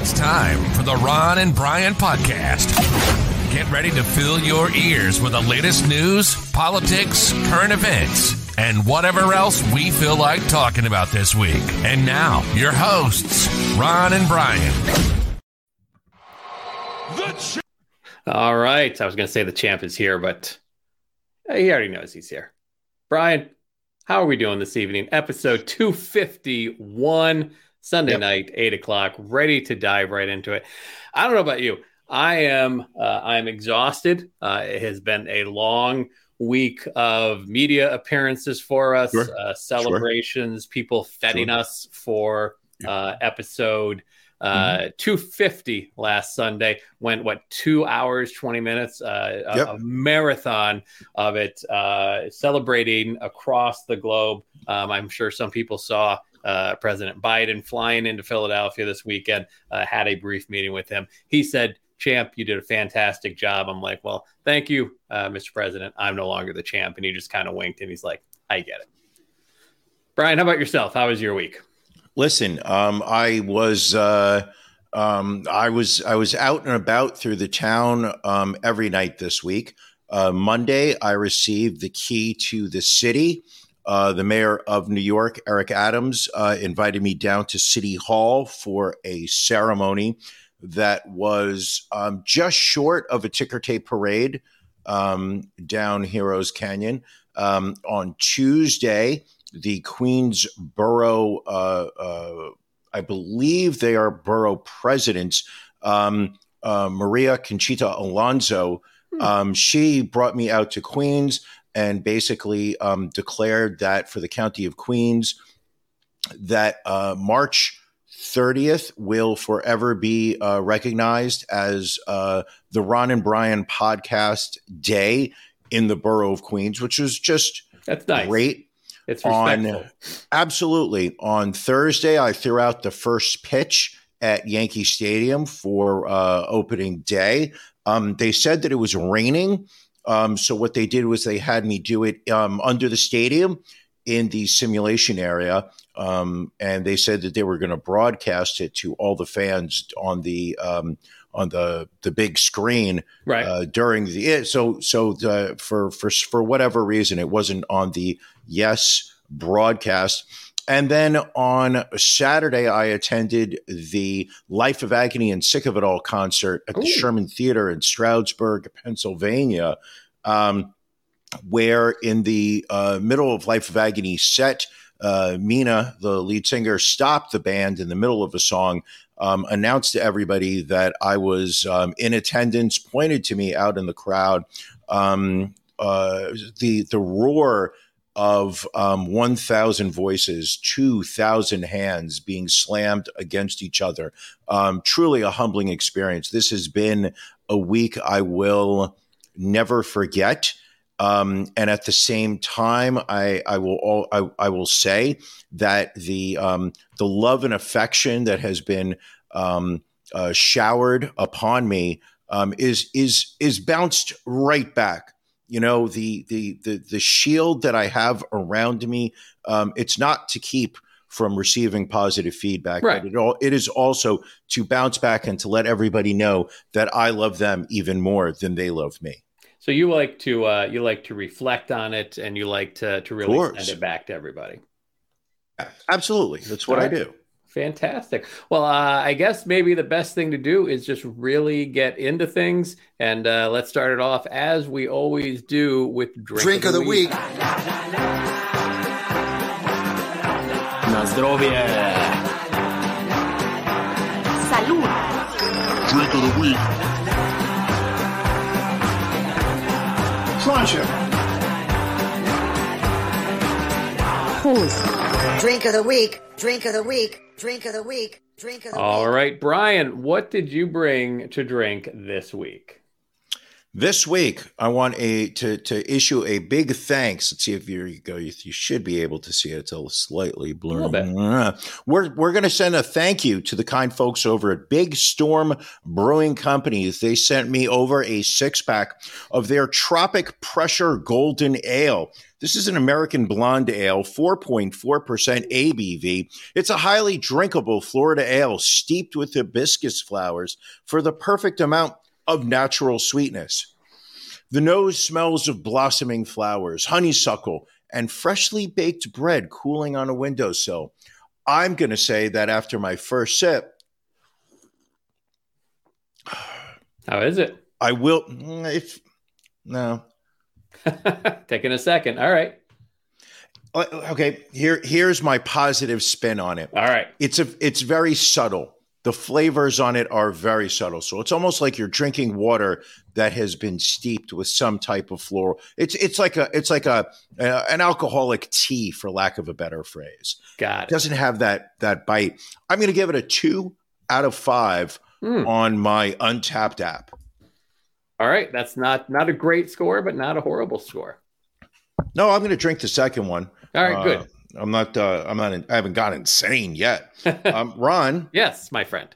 It's time for the Ron and Brian podcast. Get ready to fill your ears with the latest news, politics, current events, and whatever else we feel like talking about this week. And now, your hosts, Ron and Brian. All right. I was going to say the champ is here, but uh, he already knows he's here. Brian, how are we doing this evening? Episode 251, Sunday yep. night, 8 o'clock, ready to dive right into it. I don't know about you. I am uh, I'm exhausted. Uh, it has been a long week of media appearances for us, sure. uh, celebrations, sure. people feting sure. us for uh, episode mm-hmm. Uh, 250 last Sunday. Went what two hours 20 minutes? Uh, yep. a, a, marathon of it, celebrating across the globe. Um, I'm sure some people saw. President Biden flying into Philadelphia this weekend, had a brief meeting with him. He said champ, you did a fantastic job. I'm like, well, thank you, uh, Mr. President. I'm no longer the champ. And he just kind of winked and he's like, I get it. Brian, how about yourself? How was your week? Listen, um, I was uh, um, I was I was out and about through the town um, every night this week. Uh, Monday, I received the key to the city. Uh, the mayor of New York, Eric Adams, uh, invited me down to City Hall for a ceremony that was um, just short of a ticker tape parade um, down Heroes Canyon. Um, on Tuesday, the Queensboro, uh, uh, I believe they are borough presidents, um, uh, Maria Conchita Alonso, hmm. Um, she brought me out to Queens and basically um, declared that for the county of Queens, that uh, March 30th will forever be uh, recognized as uh, the Ron and Brian podcast day in the borough of Queens, which was just that's nice. great. It's respectful. On, absolutely. On Thursday, I threw out the first pitch at Yankee Stadium for uh, opening day. Um, they said that it was raining. Um, so what they did was they had me do it um, under the stadium in the simulation area. Um, and they said that they were going to broadcast it to all the fans on the um, on the the big screen right. uh, during the so so the, for for for whatever reason it wasn't on the yes broadcast. And then on Saturday, I attended the Life of Agony and Sick of It All concert at the Sherman Theater in Stroudsburg, Pennsylvania. Um, where in the uh, middle of Life of Agony set, uh, Mina, the lead singer, stopped the band in the middle of a song, um, announced to everybody that I was um, in attendance, pointed to me out in the crowd. Um, uh, the the roar of um, 1,000 voices, 2,000 hands being slammed against each other. Um, truly a humbling experience. This has been a week I will never forget. Um, and at the same time, I, I will all, I, I, will say that the um, the love and affection that has been um, uh, showered upon me um, is is is bounced right back. You know the the the the shield that I have around me. Um, it's not to keep from receiving positive feedback, right. but it all it is also to bounce back and to let everybody know that I love them even more than they love me. So you like to uh, you like to reflect on it, and you like to to really send it back to everybody. Absolutely, that's what right. I do. Fantastic. Well, uh, I guess maybe the best thing to do is just really get into things, and uh, let's start it off as we always do with drink, drink of the, of the week. week. Na zdrowie. Salud. Drink of the week. Plancha. Drink of the week. Drink of the week. Drink of the week. Drink of the All week. All right, Brian, what did you bring to drink this week? This week, I want a to to issue a big thanks. Let's see if you go. You, you should be able to see it. It's a slightly blurry. We're we're going to send a thank you to the kind folks over at Big Storm Brewing Company. They sent me over a six pack of their Tropic Pressure Golden Ale. This is an American blonde ale, 4.4% ABV. It's a highly drinkable Florida ale steeped with hibiscus flowers for the perfect amount of natural sweetness. The nose smells of blossoming flowers, honeysuckle, and freshly baked bread cooling on a windowsill. I'm going to say that after my first sip, How is it? I will. If no, Taking a second. All right. Uh, okay. Here, here's my positive spin on it. All right. It's a, it's very subtle. The flavors on it are very subtle. So it's almost like you're drinking water that has been steeped with some type of floral. It's it's like a it's like a uh, an alcoholic tea, for lack of a better phrase. Got It it. doesn't have that that bite. I'm going to give it a two out of five Hmm. on my Untappd app. All right. That's not not a great score, but not a horrible score. No, I'm going to drink the second one. All right. Uh, good. I'm not. Uh, I'm not. I haven't gone insane yet. Um, Ron, yes, my friend.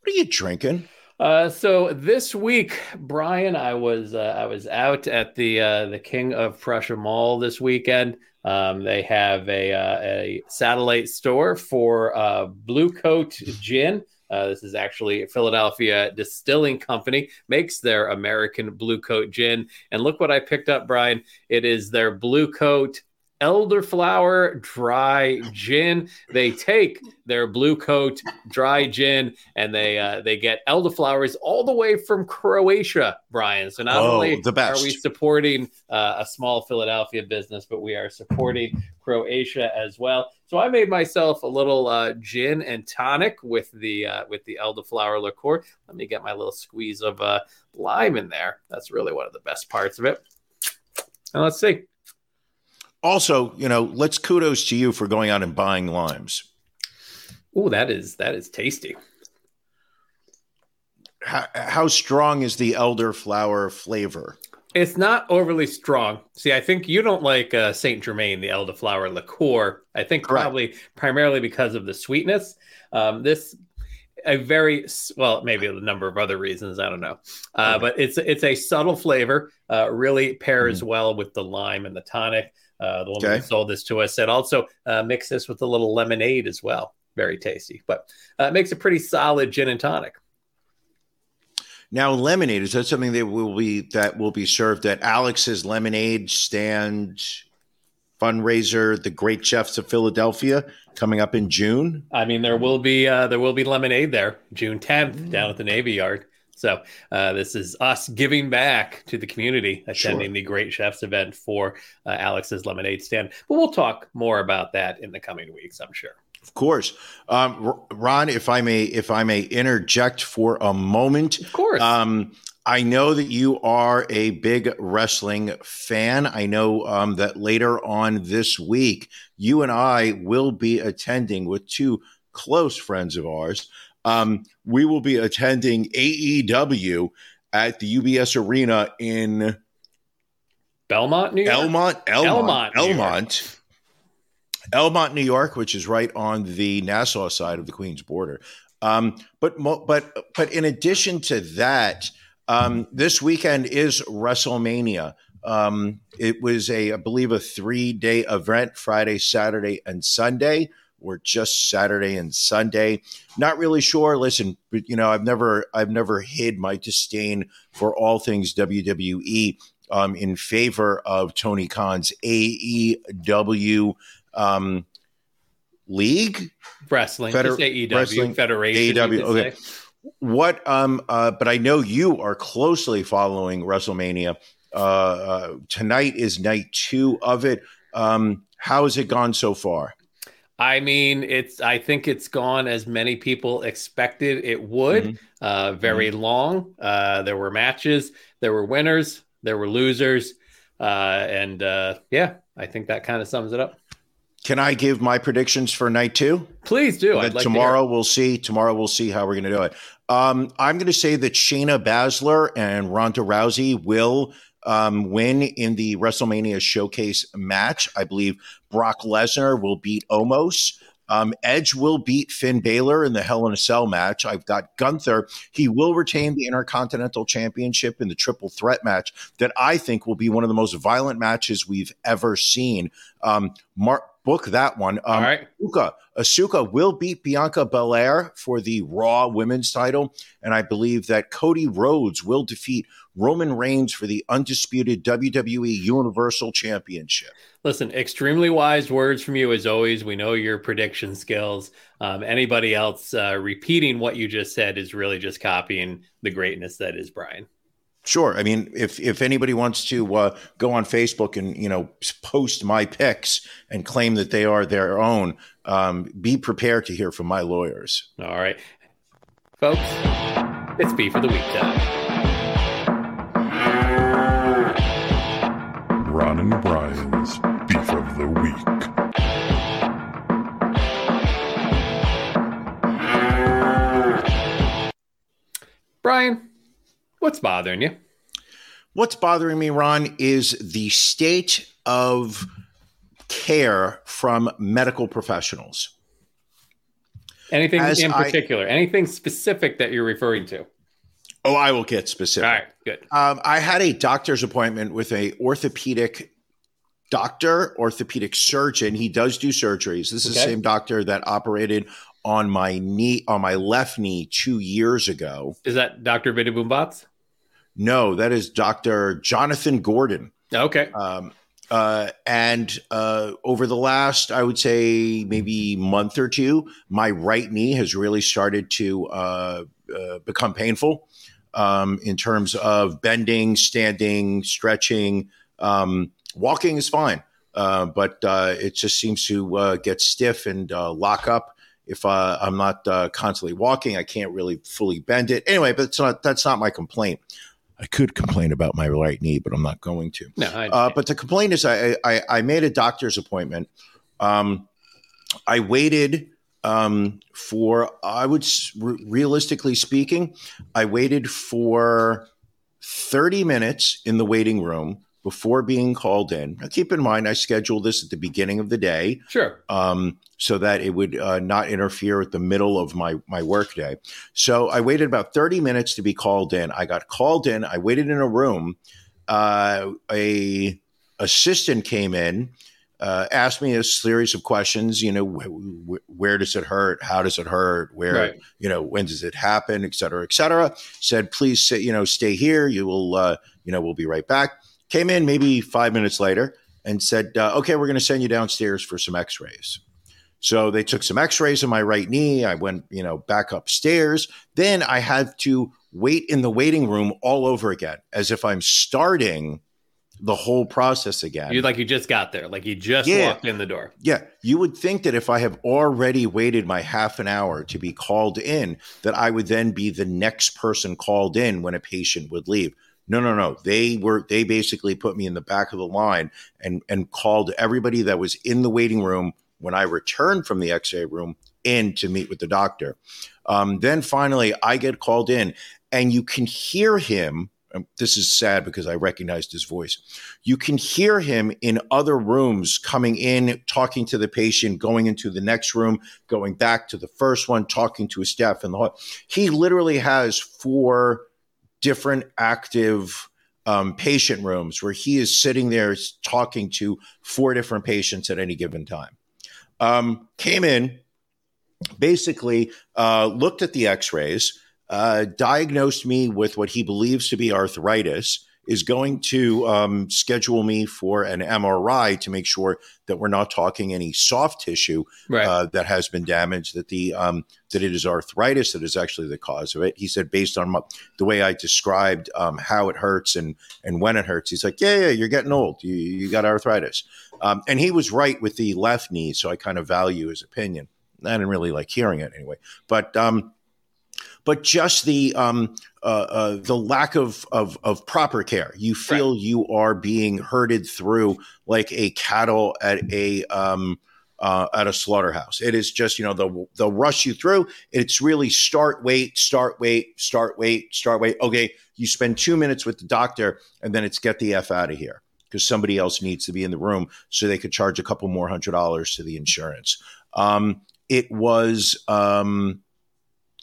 what are you drinking? Uh, so this week, Brian, I was uh, I was out at the uh, the King of Prussia Mall this weekend. Um, they have a uh, a satellite store for uh, Blue Coat Gin. Uh, this is actually Philadelphia Distilling Company makes their American Blue Coat Gin, and look what I picked up, Brian. It is their Blue Coat elderflower dry gin. They take their blue coat dry gin and they uh, they get elderflowers all the way from Croatia, Brian. So not Oh, only are we supporting uh, a small Philadelphia business, but we are supporting Croatia as well. So I made myself a little uh, gin and tonic with the uh, with the elderflower liqueur. Let me get my little squeeze of uh, lime in there. That's really one of the best parts of it. And let's see. Also, you know, let's kudos to you for going out and buying limes. Oh, that is that is tasty. How, how strong is the elderflower flavor? It's not overly strong. See, I think you don't like uh, Saint Germain, the elderflower liqueur. I think Correct. probably primarily because of the sweetness. Um, this a very well, maybe a number of other reasons. I don't know, uh, Okay. but it's it's a subtle flavor. Uh, really pairs Mhm. well with the lime and the tonic. Uh, the woman Okay. who sold this to us said also uh, mix this with a little lemonade as well. Very tasty, but uh, it makes a pretty solid gin and tonic. Now, lemonade is that something that will be that will be served at Alex's Lemonade Stand fundraiser, the Great Chefs of Philadelphia, coming up in June? I mean, there will be uh, there will be lemonade there June 10th down at the Navy Yard. So uh, this is us giving back to the community, attending Sure. the Great Chefs event for uh, Alex's Lemonade Stand. But we'll talk more about that in the coming weeks, I'm sure. Of course, um, Ron. If I may, if I may interject for a moment, Of course. Um, I know that you are a big wrestling fan. I know um, that later on this week, you and I will be attending with two close friends of ours. Um, we will be attending AEW at the UBS Arena in Belmont, New York. Elmont, Elmont, Elmont. Elmont, Elmont, New York, which is right on the Nassau side of the Queens border. Um, but mo- but but in addition to that, um, this weekend is WrestleMania. Um, it was a, I believe, a three day event: Friday, Saturday, and Sunday, or just Saturday and Sunday. Not really sure. Listen, but you know, I've never, I've never hid my disdain for all things WWE um, in favor of Tony Khan's AEW um, league. Wrestling. Feder- AEW. wrestling, Federation. AEW, okay. say. What? Um, uh, but I know you are closely following WrestleMania. Uh, uh, tonight is night two of it. Um, how has it gone so far? I mean, it's. I think it's gone as many people expected it would. Mhm. Uh, very long. Uh, there were matches. There were winners. There were losers. Uh, and uh, yeah, I think that kind of sums it up. Can I give my predictions for night two? Please do. Like tomorrow it. we'll see. Tomorrow we'll see how we're going to do it. Um, I'm going to say that Shayna Baszler and Ronda Rousey will um, win in the WrestleMania Showcase match. I believe Brock Lesnar will beat Omos. Um, Edge will beat Finn Balor in the Hell in a Cell match. I've got Gunther. He will retain the Intercontinental Championship in the triple threat match that I think will be one of the most violent matches we've ever seen. Um, Mark, book that one. Um, All right. Asuka. Asuka will beat Bianca Belair for the Raw Women's title, and I believe that Cody Rhodes will defeat Roman Reigns for the undisputed WWE Universal Championship. Listen, extremely wise words from you as always. We know your prediction skills. Um, anybody else uh, repeating what you just said is really just copying the greatness that is Brian. Sure. I mean, if if anybody wants to uh, go on Facebook and you know post my picks and claim that they are their own, um, be prepared to hear from my lawyers. All right, folks, it's Beef of the Week time. Ron and Brian's Beef of the Week. Brian, what's bothering you? What's bothering me, Ron, is the state of care from medical professionals. Anything As in I- particular? anything specific that you're referring to? Oh, I will get specific. All right, good. Um, I had a doctor's appointment with a orthopedic doctor, orthopedic surgeon. He does do surgeries. This is the same doctor that operated on my knee, on my left knee, two years ago. Is that Dr. Vidya Boombots? No, that is Doctor Jonathan Gordon. Okay. Um, uh, and uh, over the last, I would say, maybe month or two, my right knee has really started to uh, uh, become painful um, in terms of bending, standing, stretching. Um, walking is fine, uh, but uh, it just seems to uh, get stiff and uh, lock up. If uh, I'm not uh, constantly walking, I can't really fully bend it. Anyway, but it's not, that's not my complaint. I could complain about my right knee, but I'm not going to. No, I Uh, but the complaint is I, I, I made a doctor's appointment. Um, I waited um, for, I would, re- realistically speaking, I waited for 30 minutes in the waiting room before being called in. Now, keep in mind, I scheduled this at the beginning of the day sure. um, so that it would uh, not interfere with the middle of my my workday. So I waited about thirty minutes to be called in. I got called in. I waited in a room. Uh, a assistant came in, uh, asked me a series of questions. You know, wh- wh- where does it hurt? How does it hurt? Where Right. you know when does it happen? Et cetera, et cetera. Said, please, sit, you know, stay here. You will, uh, you know, we'll be right back. Came in maybe five minutes later and said, uh, okay, we're going to send you downstairs for some X-rays. So they took some x-rays of my right knee. I went, you know, back upstairs. Then I had to wait in the waiting room all over again, as if I'm starting the whole process again. You like you just got there, like you just Yeah. walked in the door. yeah, you would think that if I have already waited my half an hour to be called in, that I would then be the next person called in when a patient would leave. No, no, no. They were they basically put me in the back of the line and and called everybody that was in the waiting room when I returned from the X-ray room in to meet with the doctor. Um, then finally, I get called in, and you can hear him. This is sad because I recognized his voice. You can hear him in other rooms coming in, talking to the patient, going into the next room, going back to the first one, talking to his staff in the hall. He literally has four different active um, patient rooms where he is sitting there talking to four different patients at any given time. Um, came in, basically uh, looked at the x-rays uh, diagnosed me with what he believes to be arthritis is going to um, schedule me for an mri to make sure that we're not talking any soft tissue Right. uh, that has been damaged that the um, that it is arthritis that is actually the cause of it. He said based on my, the way i described um, how it hurts and and when it hurts he's like yeah yeah you're getting old. You, you got arthritis. Um, and he was right with the left knee so i kind of value his opinion. I didn't really like hearing it anyway. But um, but just the um, uh, uh, the lack of, of of proper care. You feel you are being herded through like a cattle at a um, uh, at a slaughterhouse. It is just you know they'll they'll rush you through. It's really start wait start wait start wait start wait. Okay, you spend two minutes with the doctor, and then it's get the f out of here because somebody else needs to be in the room so they could charge a couple more hundred dollars to the insurance. Um, it was um,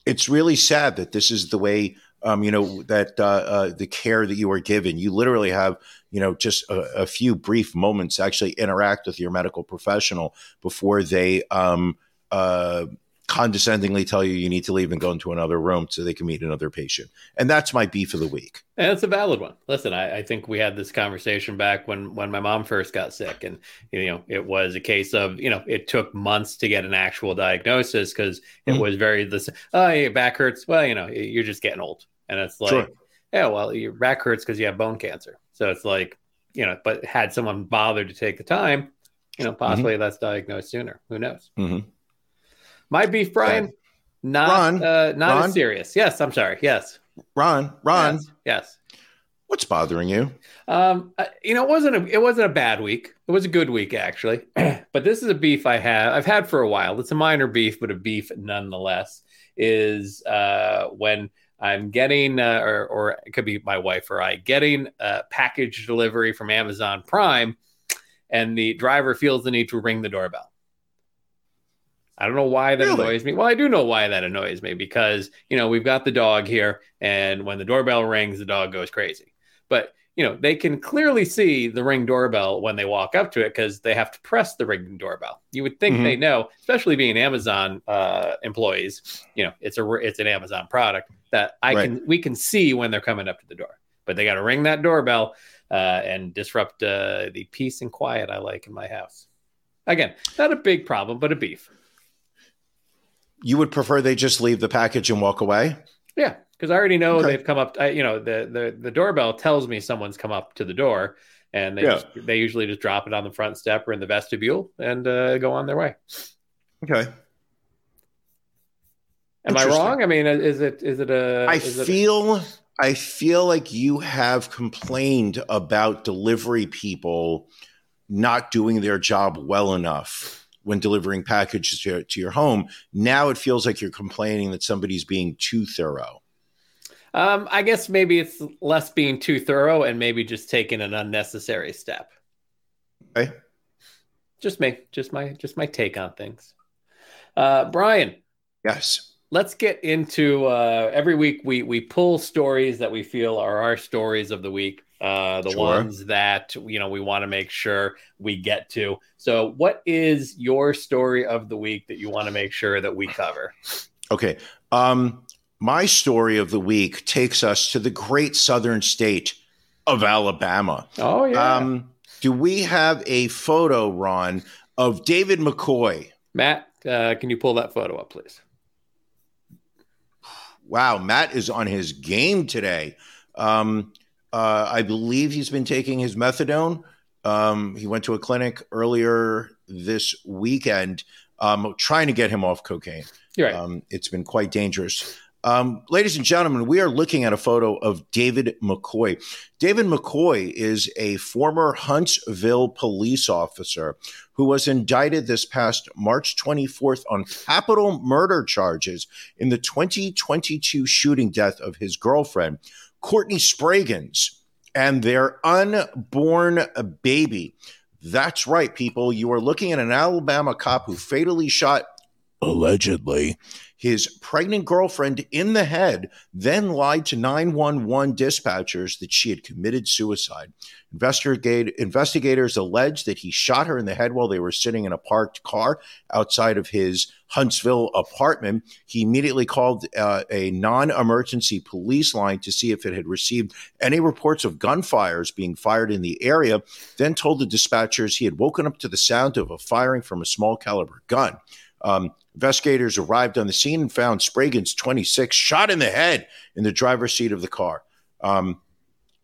it's really sad that this is the way um, you know that uh, uh, the care that you are given. You literally have you know just a, a, few brief moments actually interact with your medical professional before they um, uh, condescendingly tell you you need to leave and go into another room so they can meet another patient. And that's my beef of the week. And it's a valid one. Listen, I, I, think we had this conversation back when when my mom first got sick, and you know it was a case of you know it took months to get an actual diagnosis because it mm-hmm. was very this oh your back hurts. Well, you know you're just getting old, and it's like sure. yeah, well your back hurts because you have bone cancer. So it's like you know, but had someone bothered to take the time, you know, possibly mm-hmm. that's diagnosed sooner. Who knows? Mm-hmm. My beef, Brian, not Ron, uh, not Ron, as serious. Yes, I'm sorry. Yes, Ron, Ron. Yes. yes. What's bothering you? Um, you know, it wasn't a it wasn't a bad week. It was a good week actually. but this is a beef I have I've had for a while. It's a minor beef, but a beef nonetheless. Is uh, when I'm getting, uh, or, or it could be my wife or I, getting a package delivery from Amazon Prime, and the driver feels the need to ring the doorbell. I don't know why that really? annoys me. Well, I do know why that annoys me because, you know, we've got the dog here and when the doorbell rings, the dog goes crazy. But, you know, they can clearly see the ring doorbell when they walk up to it because they have to press the ring doorbell. You would think mm-hmm. they know, especially being Amazon uh, employees, you know, it's a it's an Amazon product that I right. can we can see when they're coming up to the door. But they got to ring that doorbell uh, and disrupt uh, the peace and quiet I like in my house. Again, not a big problem, but a beef you would prefer they just leave the package and walk away? Yeah, because I already know okay. they've come up. I, you know, the, the the doorbell tells me someone's come up to the door, and they yeah. just, they usually just drop it on the front step or in the vestibule and uh, go on their way. Okay. Am I wrong? I mean, is it is it a? I feel it a... I feel like you have complained about delivery people not doing their job well enough when delivering packages to, to your home. Now it feels like you're complaining that somebody's being too thorough. Um, I guess maybe it's less being too thorough and maybe just taking an unnecessary step. Okay. Just me, just my just my take on things. Uh, Brian. Yes. Let's get into uh, every week we we pull stories that we feel are our stories of the week uh, the sure. ones that you know we want to make sure we get to. So, what is your story of the week that you want to make sure that we cover? Okay, um, my story of the week takes us to the great southern state of Alabama. Oh yeah. Um, do we have a photo, Ron, of David McCoy? Matt, uh, can you pull that photo up, please? Wow, Matt is on his game today. Um, uh, I believe he's been taking his methadone. Um, he went to a clinic earlier this weekend, um, trying to get him off cocaine. Right. Um, it's been quite dangerous. Um, ladies and gentlemen, we are looking at a photo of David McCoy. David McCoy is a former Huntsville police officer who was indicted this past March 24th on capital murder charges in the 2022 shooting death of his girlfriend, Courtney Spraggins and their unborn baby. That's right, people. You are looking at an Alabama cop who fatally shot, allegedly, his pregnant girlfriend in the head, then lied to 911 dispatchers that she had committed suicide. Investigate, investigators allege that he shot her in the head while they were sitting in a parked car outside of his Huntsville apartment. He immediately called uh, a non emergency police line to see if it had received any reports of gunfires being fired in the area, then told the dispatchers he had woken up to the sound of a firing from a small caliber gun. Um, investigators arrived on the scene and found Spraggins, 26, shot in the head in the driver's seat of the car. Um,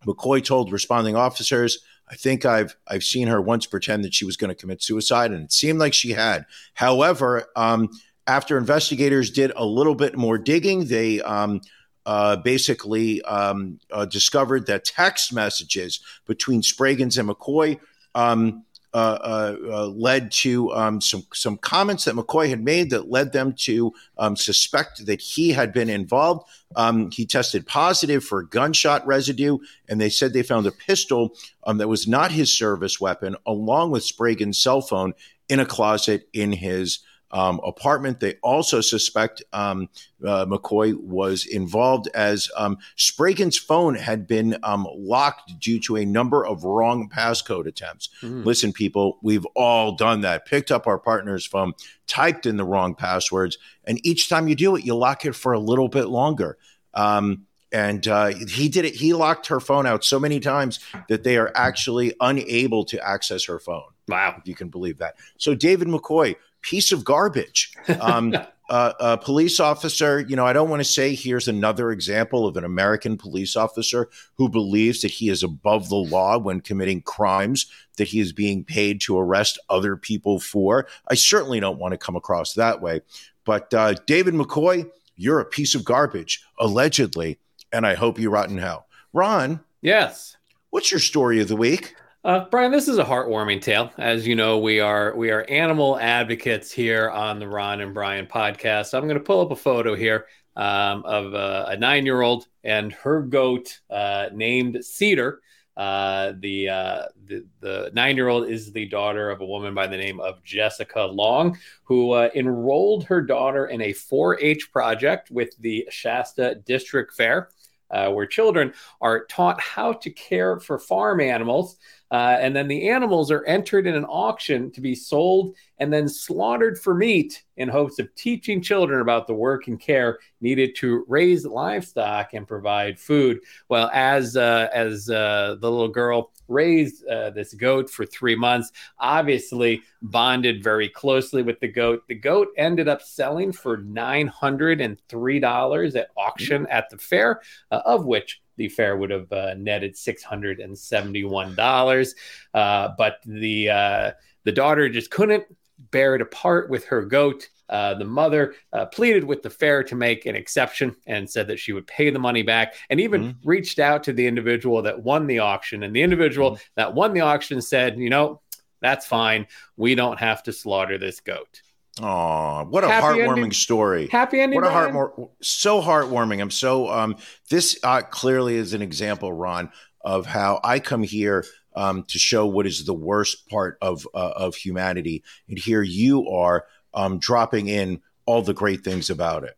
McCoy told responding officers, I think I've I've seen her once pretend that she was going to commit suicide, and it seemed like she had. However, um, after investigators did a little bit more digging, they um, uh, basically um, uh, discovered that text messages between Spraggins and McCoy um, led to um, some some comments that McCoy had made that led them to um, suspect that he had been involved. Um, he tested positive for gunshot residue, and they said they found a pistol um, that was not his service weapon, along with Spraggins' cell phone, in a closet in his um, apartment. They also suspect um, uh, McCoy was involved as um, Spraggins' phone had been um, locked due to a number of wrong passcode attempts. Mm. Listen, people, we've all done that. Picked up our partner's phone, typed in the wrong passwords, and each time you do it, you lock it for a little bit longer. Um, and uh, he did it. He locked her phone out so many times that they are actually unable to access her phone. Wow. If you can believe that. So David McCoy, piece of garbage. Um, uh, a police officer, you know, I don't want to say here's another example of an American police officer who believes that he is above the law when committing crimes that he is being paid to arrest other people for. I certainly don't want to come across that way. But uh, David McCoy, you're a piece of garbage, allegedly, and I hope you rot in hell. Ron, Yes. what's your story of the week? Uh, Brian, this is a heartwarming tale. As you know, we are we are animal advocates here on the Ron and Brian podcast. I'm going to pull up a photo here um, of uh, a nine year old and her goat uh, named Cedar. Uh, the uh, the, the nine year old is the daughter of a woman by the name of Jessica Long, who uh, enrolled her daughter in a 4 H project with the Shasta District Fair, where children are taught how to care for farm animals. Uh, and then the animals are entered in an auction to be sold and then slaughtered for meat in hopes of teaching children about the work and care needed to raise livestock and provide food. Well, as uh, as uh, the little girl raised uh, this goat for three months, obviously bonded very closely with the goat. The goat ended up selling for nine hundred and three dollars at auction at the fair, uh, of which the fair would have uh, netted six hundred and seventy-one dollars. Uh, but the uh, the daughter just couldn't bear it apart with her goat. Uh, the mother uh, pleaded with the fair to make an exception and said that she would pay the money back, and even Mhm. reached out to the individual that won the auction. And the individual that won the auction said, "You know, that's fine. We don't have to slaughter this goat." Oh, what a Happy heartwarming ending. story. Happy ending. What a Brian? heart so heartwarming. I'm so um this uh, clearly is an example, Ron, of how I come here um to show what is the worst part of uh, of humanity, and here you are um dropping in all the great things about it.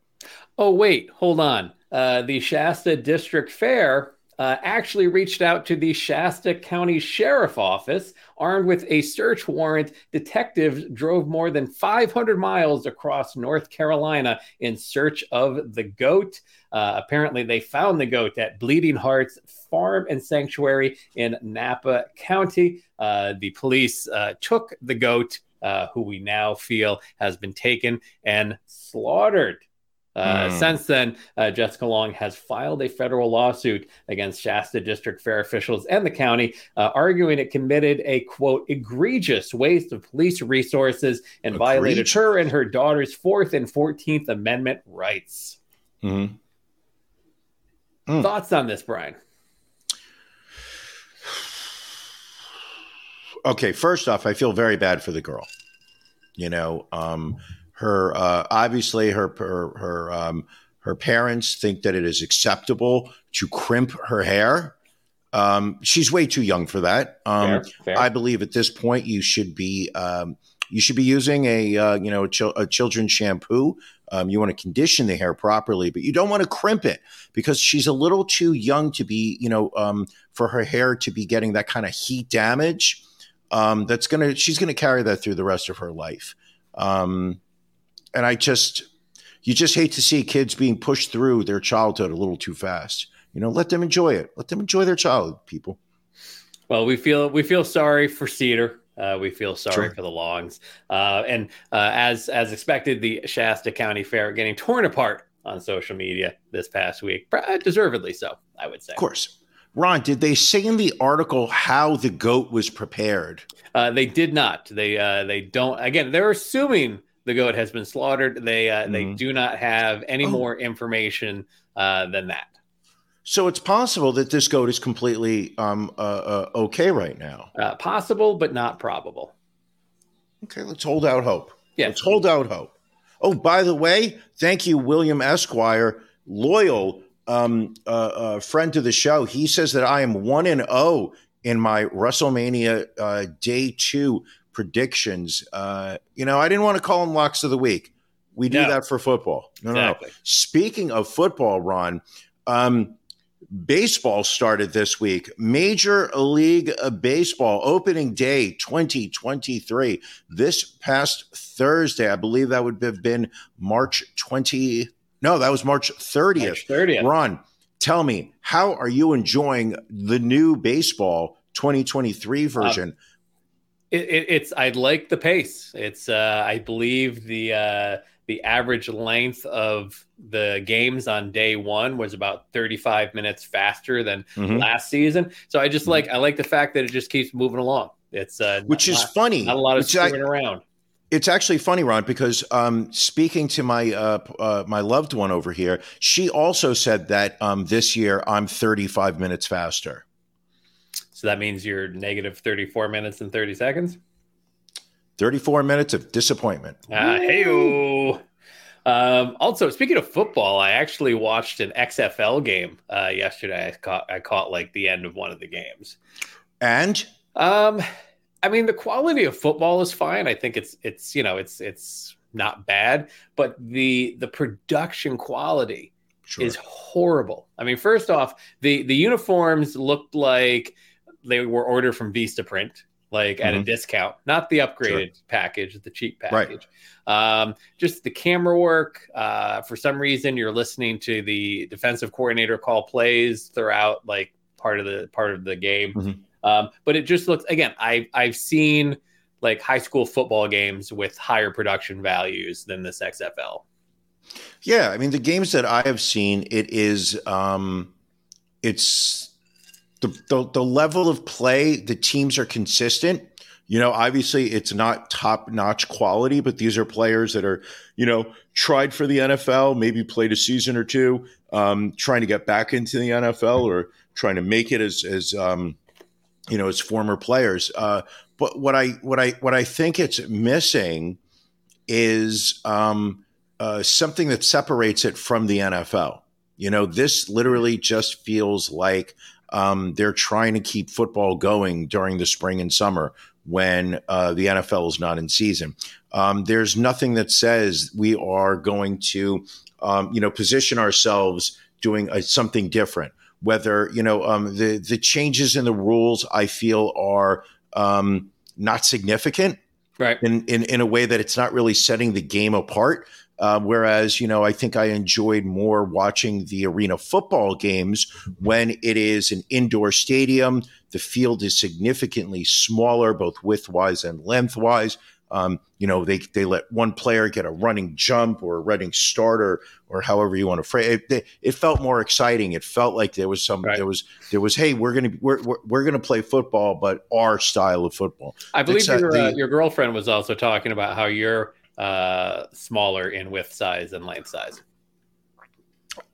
Oh, wait, hold on. Uh, the Shasta District Fair uh, actually reached out to the Shasta County Sheriff Office. Armed with a search warrant, detectives drove more than 500 miles across North Carolina in search of the goat. Uh, apparently, they found the goat at Bleeding Hearts Farm and Sanctuary in Napa County. Uh, the police uh, took the goat, uh, who we now feel has been taken and slaughtered. Uh, Hmm. Since then, uh, Jessica Long has filed a federal lawsuit against Shasta District Fair officials and the county, uh, arguing it committed a quote egregious waste of police resources and violated her and her daughter's Fourth and Fourteenth Amendment rights. Mhm. Hmm. Thoughts on this, Brian? Okay, first off, I feel very bad for the girl. You know, um, her uh, obviously her her her um, her parents think that it is acceptable to crimp her hair. Um, she's way too young for that. Um, Fair, fair. I believe at this point you should be um, you should be using a uh, you know a, chil- a children's shampoo. Um, you want to condition the hair properly, but you don't want to crimp it because she's a little too young to be you know um, for her hair to be getting that kind of heat damage. Um, that's gonna she's gonna carry that through the rest of her life. And I just you just hate to see kids being pushed through their childhood a little too fast. You know, let them enjoy it. Let them enjoy their childhood, people. Well, we feel we feel sorry for Cedar. Uh, we feel sorry Sure. for the Longs, uh, and uh, as as expected, the Shasta County Fair getting torn apart on social media this past week, Uh, deservedly so, I would say. Of course. Ron, did they say in the article how the goat was prepared? Uh, they did not. They uh, they don't. Again, they're assuming the goat has been slaughtered. They uh, they Mhm. do not have any Oh. more information uh, than that. So it's possible that this goat is completely um, uh, uh, okay right now. Uh, possible, but not probable. Okay, let's hold out hope. Yes. Let's hold out hope. Oh, by the way, thank you, William Esquire, loyal um, uh, uh, friend to the show. He says that I am one and zero in my WrestleMania uh, Day Two predictions. Uh, you know, I didn't want to call them locks of the week. We do No. that for football. No, Exactly. no. Speaking of football, Ron, um, baseball started this week. Major League Baseball opening day 2023. This past Thursday, I believe that would have been March 20. No, that was March 30th. March 30th. Ron, tell me, how are you enjoying the new baseball 2023 version? It, it, it's I like the pace. It's uh, I believe the uh, the average length of the games on day one was about 35 minutes faster than Mhm. last season. So I just like I like the fact that it just keeps moving along. It's uh, Which is funny. not a lot of screwing around. it's actually funny, Ron, because um, speaking to my uh, uh, my loved one over here, she also said that um, this year I'm 35 minutes faster. So that means you're negative 34 minutes and 30 seconds. 34 minutes of disappointment. Ah, hey um, also, speaking of football, I actually watched an XFL game uh, yesterday. I caught I caught like the end of one of the games. And Um, I mean, the quality of football is fine. I think it's it's you know it's it's not bad, but the the production quality sure. is horrible. I mean, first off, the the uniforms looked like they were ordered from Vista Print, like at a Mhm. discount, not the upgraded package, the cheap Right. package. Um, just the camera work. Uh, for some reason, you're listening to the defensive coordinator call plays throughout, like part of the part of the game. Mhm. Um, but it just looks again. I I've seen like high school football games with higher production values than this XFL. Yeah, I mean the games that I have seen, it is um it's the, the the level of play, the teams are consistent. You know, obviously it's not top notch quality, but these are players that are, you know, tried for the NFL, maybe played a season or two, um, trying to get back into the NFL or trying to make it as as um, you know, as former players. Uh, but what I what I what I think it's missing is um, uh, something that separates it from the NFL. You know, this literally just feels like um, they're trying to keep football going during the spring and summer when uh, the NFL is not in season. Um, there's nothing that says we are going to, um, you know, position ourselves doing uh something different. Whether you know um, the the changes in the rules, I feel are um, not significant Right. in, in in a way that it's not really setting the game apart. Uh, whereas, you know, I think I enjoyed more watching the arena football games when it is an indoor stadium. The field is significantly smaller, both widthwise and lengthwise. Um, you know, they they let one player get a running jump or a running starter or however you want to phrase it. It, it felt more exciting. It felt like there was some Right. there was there was hey, we're gonna we're we're, we're gonna play football, but our style of football. I believe your uh, the- your girlfriend was also talking about how you're uh, smaller in width size and length size.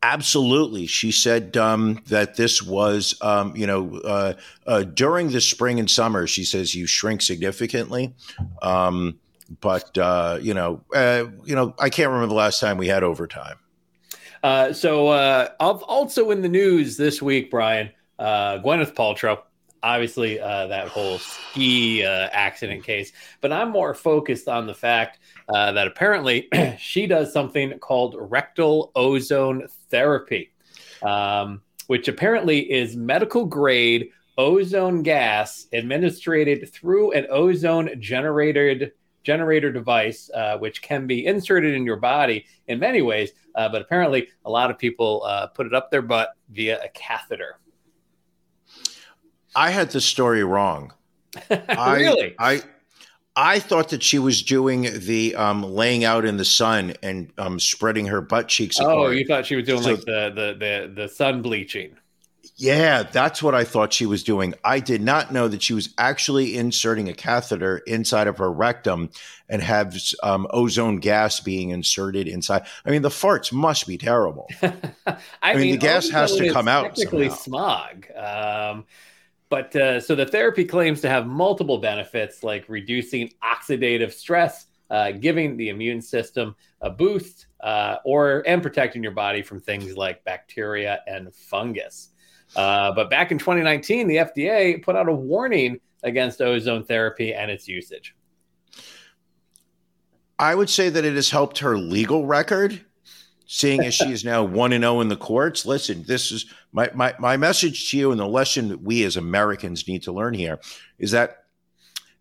Absolutely. She said um, that this was, um, you know, uh, uh, during the spring and summer, she says you shrink significantly. Um, but, uh, you know, uh, you know, I can't remember the last time we had overtime. Uh, so uh, also in the news this week, Brian, uh, Gwyneth Paltrow, obviously uh, that whole ski uh, accident case, but I'm more focused on the fact uh, that apparently she does something called rectal ozone therapy, um, which apparently is medical grade ozone gas administered through an ozone generated generator device, uh, which can be inserted in your body in many ways. Uh, but apparently, a lot of people uh, put it up their butt via a catheter. I had the story wrong. I, really? I, I thought that she was doing the um, laying out in the sun and um, spreading her butt cheeks oh, you thought she was doing So- like the, the the the sun bleaching? Yeah, that's what I thought she was doing. I did not know that she was actually inserting a catheter inside of her rectum and have um, ozone gas being inserted inside. I mean, the farts must be terrible. I, mean, the gas has to come out Technically, somehow. smog. Um, but uh, so the therapy claims to have multiple benefits, like reducing oxidative stress, uh, giving the immune system a boost, uh, or and protecting your body from things like bacteria and fungus. Uh, but back in 2019, the FDA put out a warning against ozone therapy and its usage. I would say that it has helped her legal record, seeing as she is now one and zero in the courts. Listen, this is my my my message to you, and the lesson that we as Americans need to learn here is that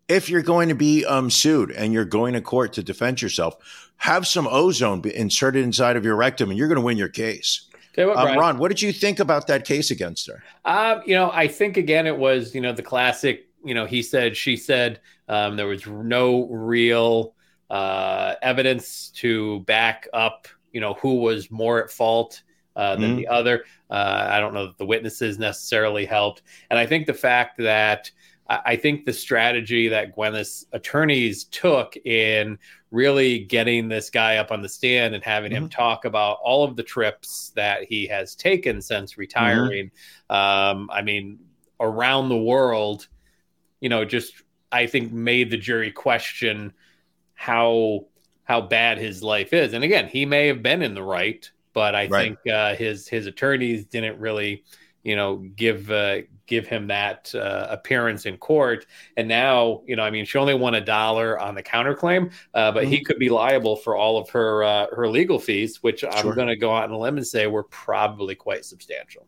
if you're going to be um, sued and you're going to court to defend yourself, have some ozone inserted inside of your rectum, and you're going to win your case. What, Um, Ron, what did you think about that case against her? Um, you know, I think again it was you know the classic. You know, he said, she said. Um, there was no real uh, evidence to back up. You know, who was more at fault uh, than Mhm. the other. Uh, I don't know that the witnesses necessarily helped, and I think the fact that I think the strategy that Gwyneth's attorneys took in really getting this guy up on the stand and having him talk about all of the trips that he has taken since retiring. Um, I mean, around the world, you know, just I think made the jury question how how bad his life is. And again, he may have been in the right, but I Right. think uh, his his attorneys didn't really, you know, give uh, give him that uh, appearance in court. And now, you know, I mean, she only won a dollar on the counterclaim, uh, but he could be liable for all of her uh, her legal fees, which Sure. I'm going to go out on a limb and say were probably quite substantial.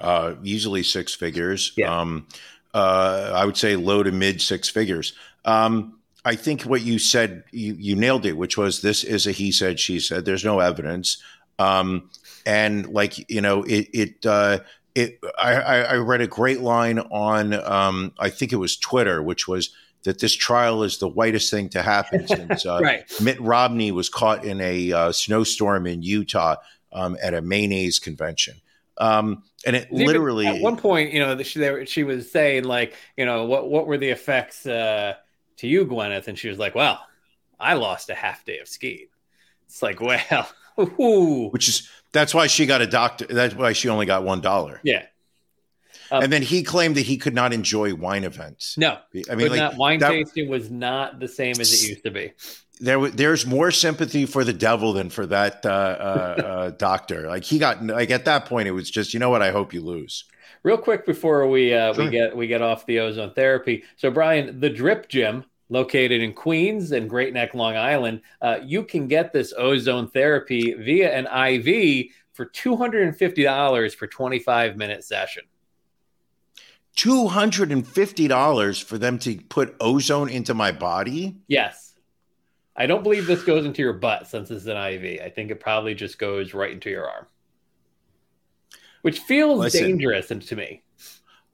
uh, easily six figures. Yeah. Um, uh, I would say low to mid six figures. Um, I think what you said, you, you nailed it, which was this is a he said, she said. There's no evidence. Um, and like, you know, it, it, uh, it, I, I read a great line on, um, I think it was Twitter, which was that this trial is the whitest thing to happen since uh, Right. Mitt Romney was caught in a uh, snowstorm in Utah um, at a mayonnaise convention. Um, and it Even literally, at one point, you know, she they, she was saying like, you know, what what were the effects uh, to you, Gwyneth? And she was like, well, I lost a half day of skiing. It's like, well, ooh, which is that's why she got a doctor. That's why she only got one dollar. yeah, Um, and then he claimed that he could not enjoy wine events. no, I mean, like wine that- tasting was not the same as it used to be. there, there's more sympathy for the devil than for that uh, uh, uh, doctor. Like he got like at that point, it was just you know what? I hope you lose. Real quick before we uh, we get we get off the ozone therapy. So Brian, the Drip Gym, located in Queens and Great Neck, Long Island, uh, you can get this ozone therapy via an IV for two hundred and fifty dollars for twenty five minute session. Two hundred and fifty dollars for them to put ozone into my body. Yes, I don't believe this goes into your butt since it's an IV. I think it probably just goes right into your arm, which feels Listen. dangerous to me.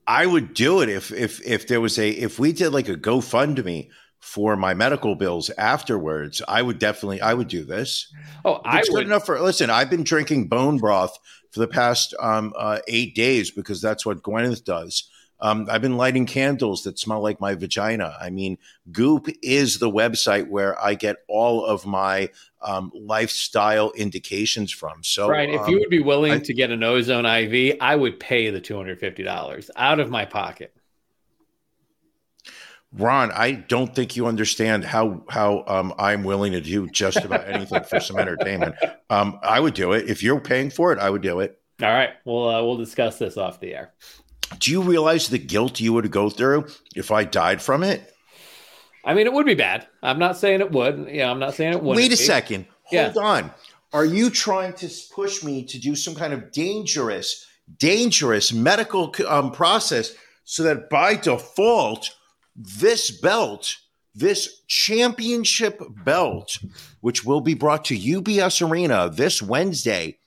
I would do it if if if there was a if we did like a GoFundMe for my medical bills afterwards. I would definitely I would do this. Oh, I It's good would. enough for listen. I've been drinking bone broth for the past um, uh, eight days because that's what Gwyneth does. Um, I've been lighting candles that smell like my vagina. I mean, Goop is the website where I get all of my um, lifestyle indications from. So, Brian, if um, you would be willing I- to get an ozone IV, I would pay the two hundred fifty dollars out of my pocket. Ron, I don't think you understand how how um, I'm willing to do just about anything for some entertainment. Um, I would do it if you're paying for it. I would do it. All right, we'll uh, we'll discuss this off the air. Do you realize the guilt you would go through if I died from it? I mean, it would be bad. I'm not saying it would. Yeah, I'm not saying it would. Wait a second. Yeah. Hold on. Are you trying to push me to do some kind of dangerous, dangerous medical um, process so that by default, this belt, this championship belt, which will be brought to UBS Arena this Wednesday,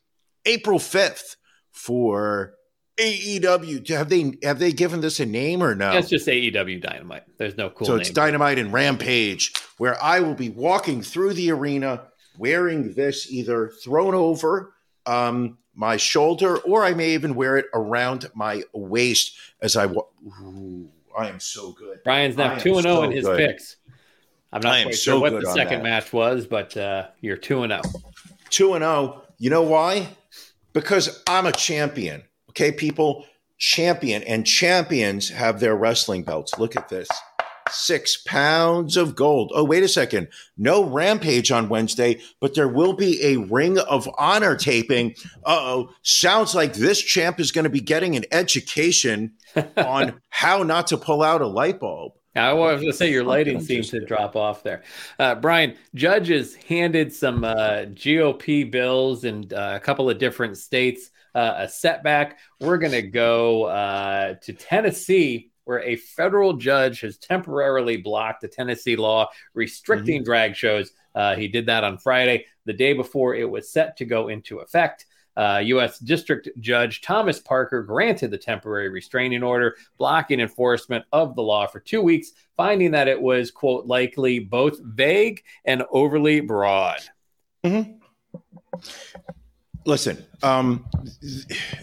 April 5th, for AEW. Have they have they given this a name or no? That's just AEW Dynamite. There's no cool so it's Dynamite and Rampage, where I will be walking through the arena wearing this either thrown over um, my shoulder or I may even wear it around my waist as I walk. I am so good. Brian's now two and zero in his good. picks. I'm not quite so sure what the second that. match was, but uh, you're two and zero. 2 and 0. You know why? Because I'm a champion. Okay, people, champion and champions have their wrestling belts. Look at this. Six pounds of gold. Oh, wait a second. No rampage on Wednesday, but there will be a Ring of Honor taping. Uh oh. Sounds like this champ is going to be getting an education on how not to pull out a light bulb. I was going to say your lighting seems to drop off there. Uh, Brian, judges handed some uh, GOP bills in uh, a couple of different states uh, a setback. We're going to go uh, to Tennessee, where a federal judge has temporarily blocked the Tennessee law restricting mm-hmm. drag shows. Uh, he did that on Friday, the day before it was set to go into effect. Uh, U.S. District Judge Thomas Parker granted the temporary restraining order, blocking enforcement of the law for two weeks, finding that it was, quote, likely both vague and overly broad. Mm-hmm. Listen, um,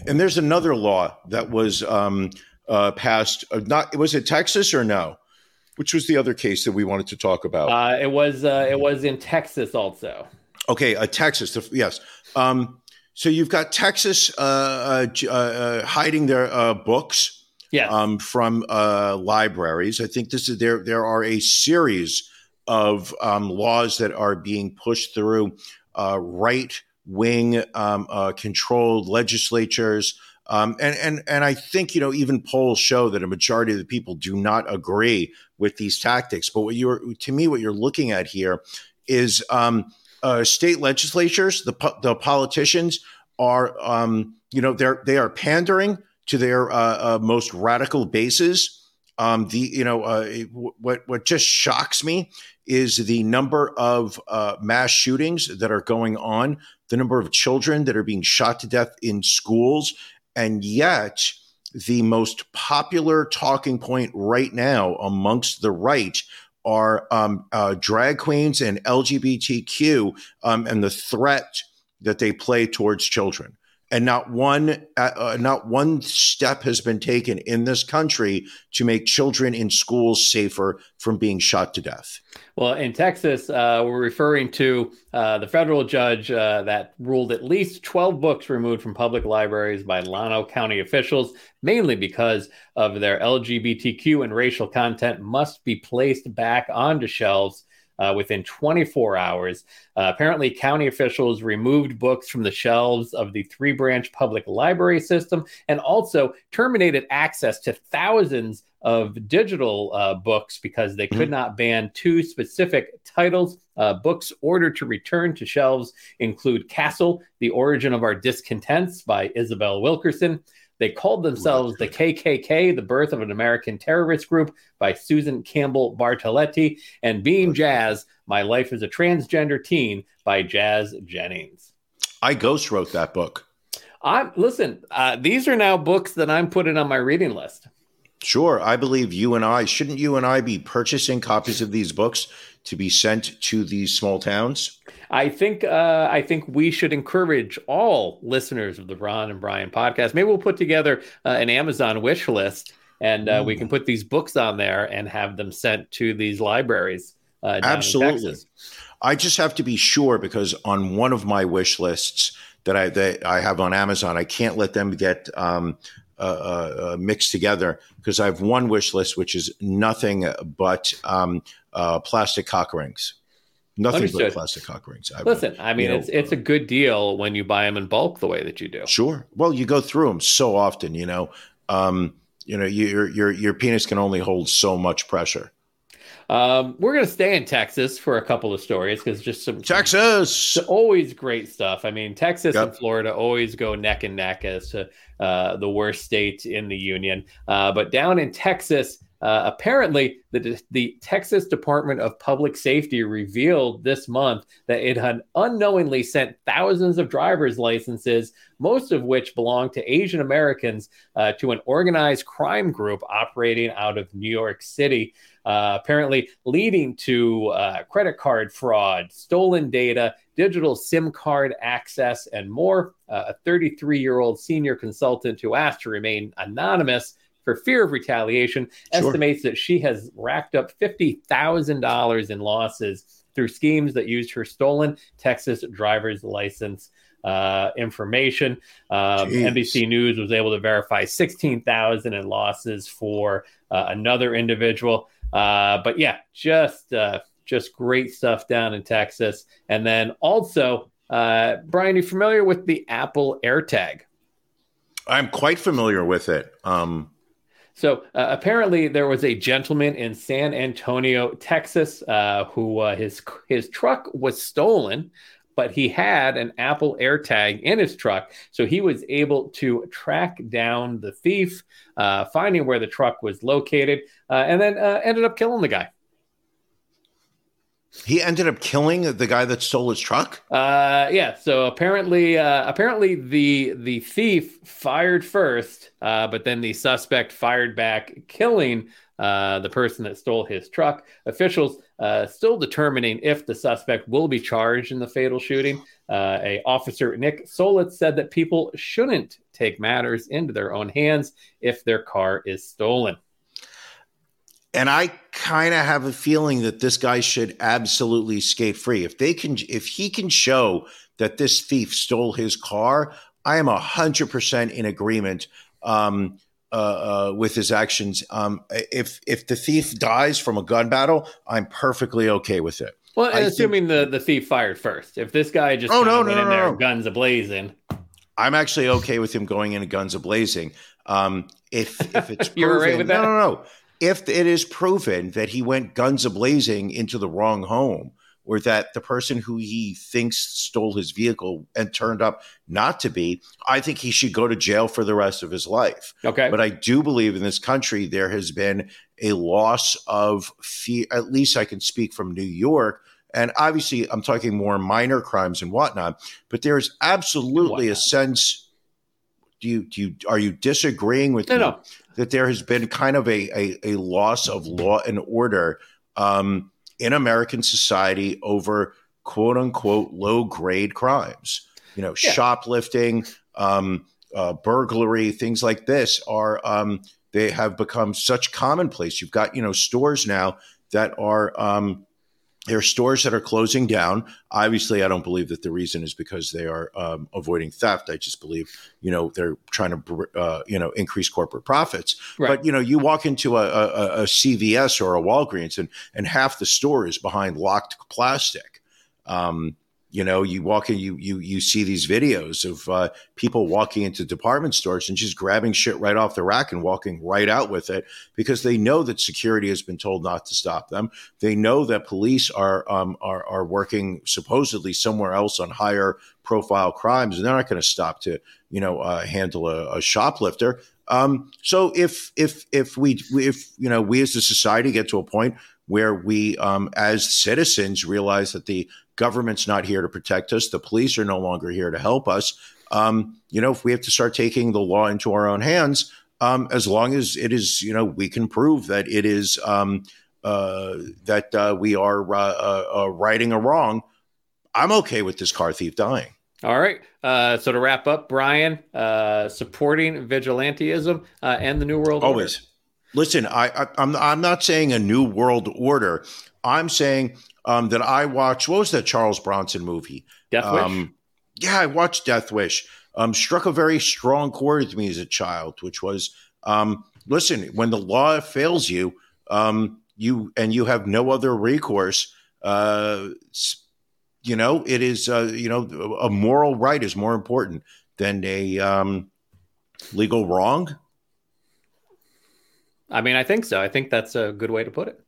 and there's another law that was um, uh, passed. Uh, not was it Texas or no? Which was the other case that we wanted to talk about? Uh, it was uh, it was in Texas also. Okay, uh, Texas. Yes. Um, so you've got Texas uh, uh, hiding their uh, books yes. um, from uh, libraries. I think this is there. There are a series of um, laws that are being pushed through uh, right wing um, controlled legislatures. Um, and and and I think you know even polls show that a majority of the people do not agree with these tactics. But what you're to me, what you're looking at here is um, uh, state legislatures, the the politicians are, um, you know, they're they are pandering to their uh, uh, most radical bases. Um, the you know uh, what what just shocks me is the number of uh, mass shootings that are going on, the number of children that are being shot to death in schools, and yet the most popular talking point right now amongst the right are um, uh, drag queens and LGBTQ um, and the threat that they play towards children. And not one, uh, uh, not one step has been taken in this country to make children in schools safer from being shot to death. Well, in Texas, uh, we're referring to uh, the federal judge uh, that ruled at least 12 books removed from public libraries by Llano County officials, mainly because of their LGBTQ and racial content must be placed back onto shelves uh, within 24 hours. Uh, apparently, county officials removed books from the shelves of the three branch public library system and also terminated access to thousands of digital uh, books because they could mm-hmm. not ban two specific titles. Uh, books ordered to return to shelves include Caste, The Origin of Our Discontents by Isabel Wilkerson, they called themselves the KKK, the birth of an American terrorist group by Susan Campbell Bartoletti, and Being Jazz, My Life as a Transgender Teen by Jazz Jennings. I ghost wrote that book. I'm listen. Uh, these are now books that I'm putting on my reading list. Sure, I believe you and I shouldn't you and I be purchasing copies of these books to be sent to these small towns? I think uh, I think we should encourage all listeners of the Ron and Brian podcast. Maybe we'll put together uh, an Amazon wish list, and uh, mm. we can put these books on there and have them sent to these libraries. Uh, Absolutely. I just have to be sure because on one of my wish lists that I that I have on Amazon, I can't let them get um, uh, uh, uh, mixed together because I have one wish list which is nothing but um, uh, plastic cock rings. Nothing Understood. but plastic cock rings. I, Listen, I mean, it's know, it's a good deal when you buy them in bulk the way that you do. Sure. Well, you go through them so often. You know, um, you know, your your your penis can only hold so much pressure. Um, we're going to stay in Texas for a couple of stories because just some Texas, some, always great stuff. I mean, Texas yep. and Florida always go neck and neck as to uh, the worst state in the union. Uh, but down in Texas, uh, apparently, the, the Texas Department of Public Safety revealed this month that it had unknowingly sent thousands of driver's licenses, most of which belong to Asian Americans, uh, to an organized crime group operating out of New York City. Uh, apparently, leading to uh, credit card fraud, stolen data, digital SIM card access, and more. Uh, a 33 year old senior consultant who asked to remain anonymous for fear of retaliation, sure. estimates that she has racked up $50,000 in losses through schemes that used her stolen Texas driver's license uh, information. Um, NBC News was able to verify 16,000 in losses for uh, another individual. Uh, but yeah, just uh, just great stuff down in Texas. And then also, uh, Brian, you familiar with the Apple AirTag? I'm quite familiar with it. Um, So uh, apparently, there was a gentleman in San Antonio, Texas, uh, who uh, his his truck was stolen, but he had an Apple AirTag in his truck, so he was able to track down the thief, uh, finding where the truck was located, uh, and then uh, ended up killing the guy. He ended up killing the guy that stole his truck. Uh, yeah. So apparently, uh, apparently the the thief fired first, uh, but then the suspect fired back, killing uh, the person that stole his truck. Officials uh, still determining if the suspect will be charged in the fatal shooting. Uh, a officer Nick Solitz said that people shouldn't take matters into their own hands if their car is stolen. And I kind of have a feeling that this guy should absolutely skate free. If they can, if he can show that this thief stole his car, I am a hundred percent in agreement um, uh, uh, with his actions. Um, if if the thief dies from a gun battle, I'm perfectly okay with it. Well, I assuming the, the thief fired first. If this guy just Oh, no, went no, in no, there no. guns ablazing, I'm actually okay with him going into guns ablazing. Um, if if it's right proven, with that? no, no, no. If it is proven that he went guns a blazing into the wrong home, or that the person who he thinks stole his vehicle and turned up not to be, I think he should go to jail for the rest of his life. okay. But I do believe in this country there has been a loss of fear. At least I can speak from New York. And obviously, I'm talking more minor crimes and whatnot. But there's absolutely a sense. Do you do you are you disagreeing with no, me no. That there has been kind of a a, a loss of law and order um, in American society over quote unquote low grade crimes? You know, Yeah. shoplifting, um, uh, burglary, things like this are um, they have become such commonplace. You've got you know stores now that are um, there are stores that are closing down. Obviously, I don't believe that the reason is because they are um, avoiding theft. I just believe you know they're trying to uh, you know increase corporate profits. Right. But you know, you walk into a, a, a CVS or a Walgreens, and and half the store is behind locked plastic. Um, you know, you walk in, you you you see these videos of uh, people walking into department stores and just grabbing shit right off the rack and walking right out with it because they know that security has been told not to stop them. They know that police are um, are are working supposedly somewhere else on higher profile crimes, and they're not going to stop to you know uh, handle a, a shoplifter. Um, so if if if we if you know we as a society get to a point where we um, as citizens realize that the government's not here to protect us, the police are no longer here to help us. Um, you know, if we have to start taking the law into our own hands, um, as long as it is, you know, we can prove that it is um, uh, that uh, we are uh, uh, uh, righting a wrong. I'm okay with this car thief dying. All right. Uh, so to wrap up, Brian, uh, supporting vigilantism uh, and the New World Order. Listen, I, I I'm I'm not saying a new world order. I'm saying um, that I watched what was that Charles Bronson movie? Death Wish. Um, yeah, I watched Death Wish. Um, struck a very strong chord with me as a child, which was um, listen, when the law fails you, um, you and you have no other recourse. Uh, you know, it is uh, you know a moral right is more important than a um, legal wrong. I mean, I think so. I think that's a good way to put it.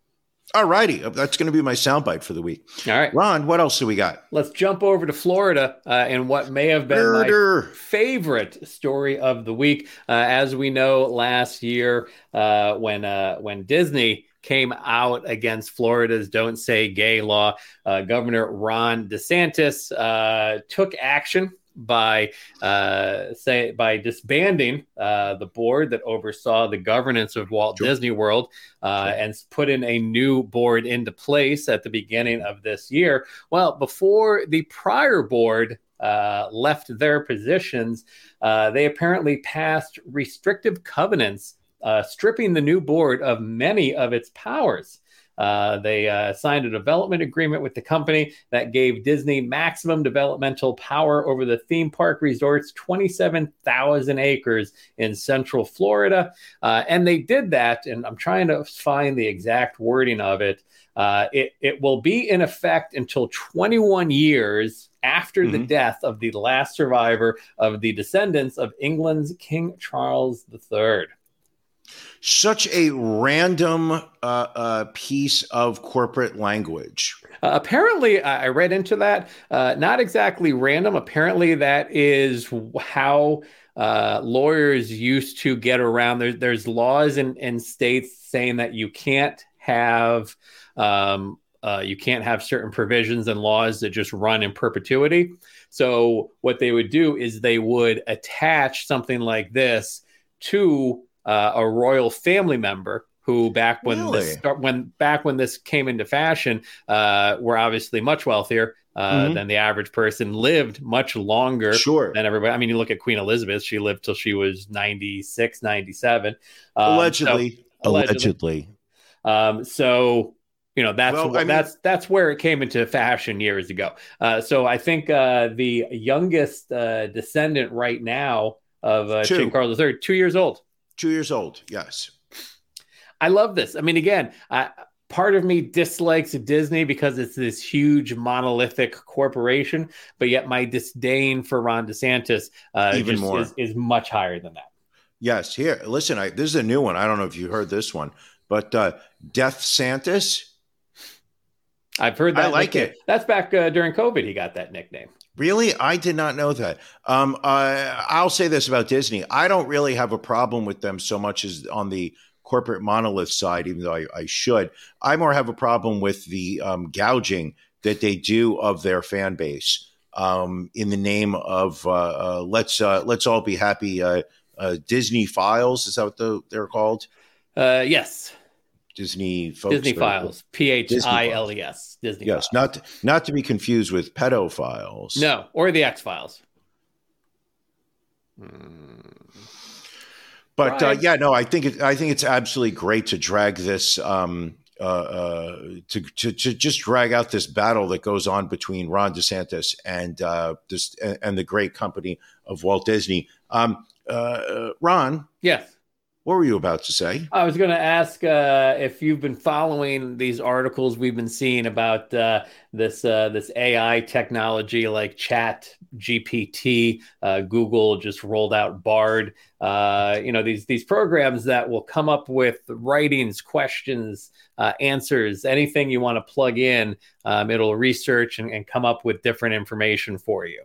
All righty, that's going to be my soundbite for the week. All right. Ron, what else do we got? Let's jump over to Florida uh, and what may have been my favorite story of the week. Uh, as we know, last year uh, when uh, when Disney came out against Florida's "Don't Say Gay" law, uh, Governor Ron DeSantis uh, took action by uh, say by disbanding uh, the board that oversaw the governance of Walt Sure. Disney World uh, and put in a new board into place at the beginning of this year. Well, before the prior board uh, left their positions, uh, they apparently passed restrictive covenants, uh, stripping the new board of many of its powers. Uh, they uh, signed a development agreement with the company that gave Disney maximum developmental power over the theme park resort's 27,000 acres in central Florida. Uh, and they did that, and I'm trying to find the exact wording of it. Uh, it, it will be in effect until 21 years after the Mhm. death of the last survivor of the descendants of England's King Charles III. Such a random uh, uh, piece of corporate language. Uh, apparently, I read into that. Uh, not exactly random. Apparently, that is how uh, lawyers used to get around. There, there's laws in, in states saying that you can't have um, uh, you can't have certain provisions and laws that just run in perpetuity. So what they would do is they would attach something like this to uh, a royal family member who back when Really? this start, when back when this came into fashion uh, were obviously much wealthier uh, Mhm. than the average person lived much longer Sure. than everybody i mean you look at queen elizabeth she lived till she was 96 97 Um, allegedly. so- allegedly. allegedly. um, so you know that's Well, I mean- that's that's where it came into fashion years ago. Uh, so I think uh, the youngest uh, descendant right now of uh, King Carlos III, two years old. Two years old. Yes. I love this. I mean, again, I, part of me dislikes Disney because it's this huge monolithic corporation, but yet my disdain for Ron DeSantis uh, Even more. Is, is much higher than that. Yes. Here, listen. I, this is a new one. I don't know if you heard this one, but uh, Death Santis. I've heard that. I like nickname. it. That's back uh, during COVID. He got that nickname. Really, I did not know that. Um, uh, I'll say this about Disney: I don't really have a problem with them so much as on the corporate monolith side, even though I, I should. I more have a problem with the um, gouging that they do of their fan base um, in the name of uh, uh, let's uh, let's all be happy. Uh, uh, Disney Philes is that what the, they're called? Yes, Disney folks. Disney are- Philes. P H I L E S. Disney. Yes, Philes. not not to be confused with pedophiles. no, or the X Files. But uh, yeah, no, I think it, I think it's absolutely great to drag this um, uh, uh, to, to to just drag out this battle that goes on between Ron DeSantis and uh, this and, and the great company of Walt Disney. Um, uh, uh, Ron, Yes. What were you about to say? I was going to ask uh, if you've been following these articles we've been seeing about uh, this uh, this AI technology like Chat GPT. Uh, Google just rolled out Bard. Uh, you know these these programs that will come up with writings, questions, uh, answers, anything you want to plug in. Um, it'll research and, and come up with different information for you.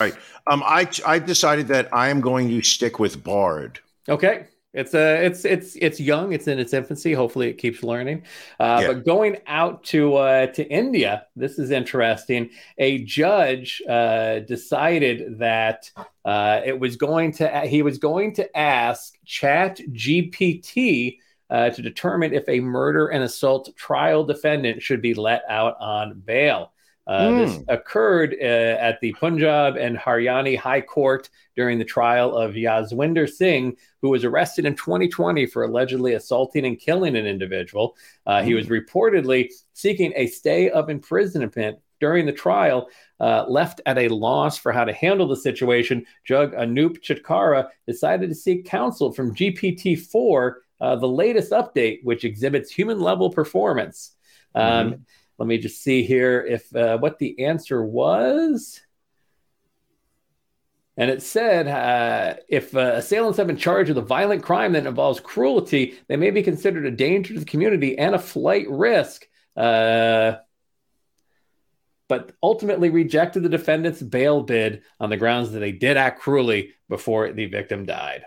Right. Um, I I decided that I am going to stick with Bard. Okay. It's uh, it's it's it's young. It's in its infancy. Hopefully, it keeps learning. Uh, Yeah. But going out to uh, to India, this is interesting. A judge uh, decided that uh, it was going to he was going to ask Chat GPT uh, to determine if a murder and assault trial defendant should be let out on bail. Uh, This occurred uh, at the Punjab and Haryana High Court during the trial of Yaswinder Singh, who was arrested in 2020 for allegedly assaulting and killing an individual. Uh, He was reportedly seeking a stay of imprisonment during the trial. Uh, left at a loss for how to handle the situation, Judge Anoop Chitkara decided to seek counsel from GPT 4, uh, the latest update, which exhibits human level performance. Um, Let me just see here if uh, what the answer was. And it said uh, if uh, assailants have been charged with a violent crime that involves cruelty, they may be considered a danger to the community and a flight risk. Uh, but ultimately rejected the defendant's bail bid on the grounds that they did act cruelly before the victim died.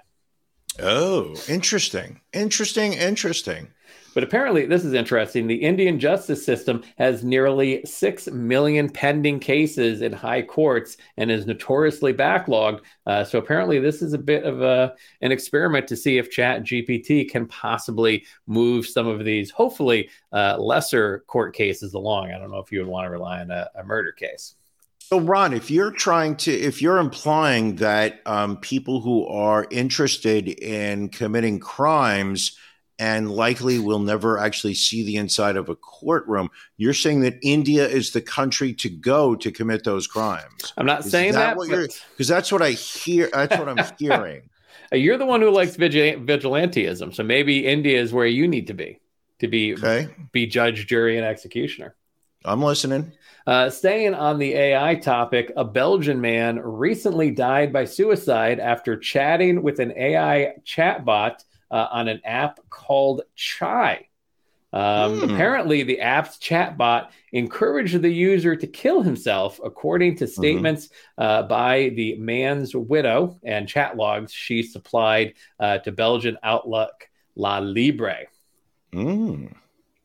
Oh, interesting, interesting, interesting. But apparently, this is interesting. The Indian justice system has nearly 6 million pending cases in high courts and is notoriously backlogged. Uh, so apparently, this is a bit of a, an experiment to see if Chat GPT can possibly move some of these, hopefully, uh, lesser court cases along. I don't know if you would want to rely on a, a murder case. So, Ron, if you're trying to, if you're implying that um, people who are interested in committing crimes and likely will never actually see the inside of a courtroom, you're saying that India is the country to go to commit those crimes. I'm not Is saying that Because that's what I hear. That's what I'm hearing. You're the one who likes vigil- vigilantism, so maybe India is where you need to be to be Okay, be judge, jury, and executioner. I'm listening. Uh, staying on the AI topic, a Belgian man recently died by suicide after chatting with an AI chatbot uh, on an app called Chai. Um, Hmm. Apparently, the app's chatbot encouraged the user to kill himself, according to statements uh, by the man's widow and chat logs she supplied uh, to Belgian outlook La Libre. Mm.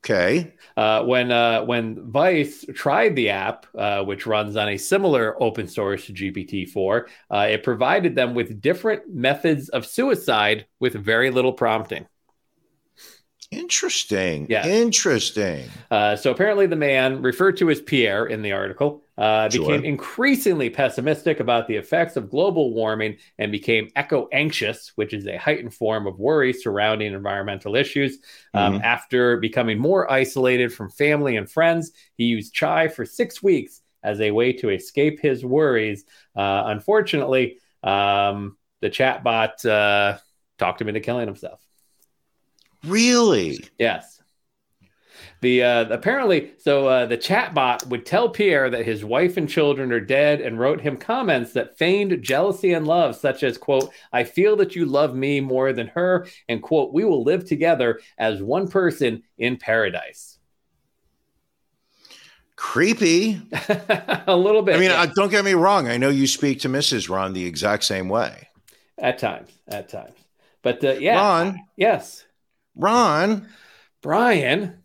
Okay. Uh, when uh, when Vice tried the app, uh, which runs on a similar open source GPT-4, uh, it provided them with different methods of suicide with very little prompting. Interesting. Yes. Interesting. Uh, so apparently, the man referred to as Pierre in the article uh, Sure. became increasingly pessimistic about the effects of global warming and became eco anxious, which is a heightened form of worry surrounding environmental issues. Um, After becoming more isolated from family and friends, he used chai for six weeks as a way to escape his worries. Uh, unfortunately, um, the chatbot uh, talked him into killing himself. Really? Yes. The uh, apparently, so uh, the chatbot would tell Pierre that his wife and children are dead, and wrote him comments that feigned jealousy and love, such as "quote I feel that you love me more than her," and "quote We will live together as one person in paradise." Creepy. a little bit. I mean, yeah, uh, don't get me wrong. I know you speak to Mrs. Ron the exact same way. at times, at times, but uh, yeah, Ron? yes, Ron, Brian.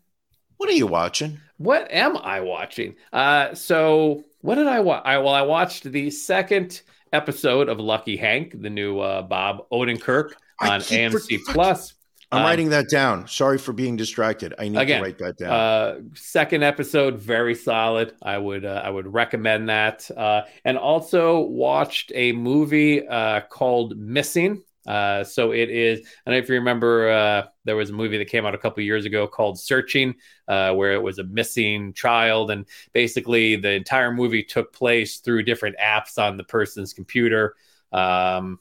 what are you watching? What am I watching? Uh, so what did I watch? I, well, I watched the second episode of Lucky Hank, the new uh, Bob Odenkirk on AMC for- Plus. I'm Um, writing that down. Sorry for being distracted. I need Again, to write that down. Uh, second episode, very solid. I would uh, I would recommend that. Uh, and also watched a movie uh, called Missing. Uh, so it is. I know if you remember. Uh, there was a movie that came out a couple years ago called Searching, uh, where it was a missing child, and basically the entire movie took place through different apps on the person's computer. Um,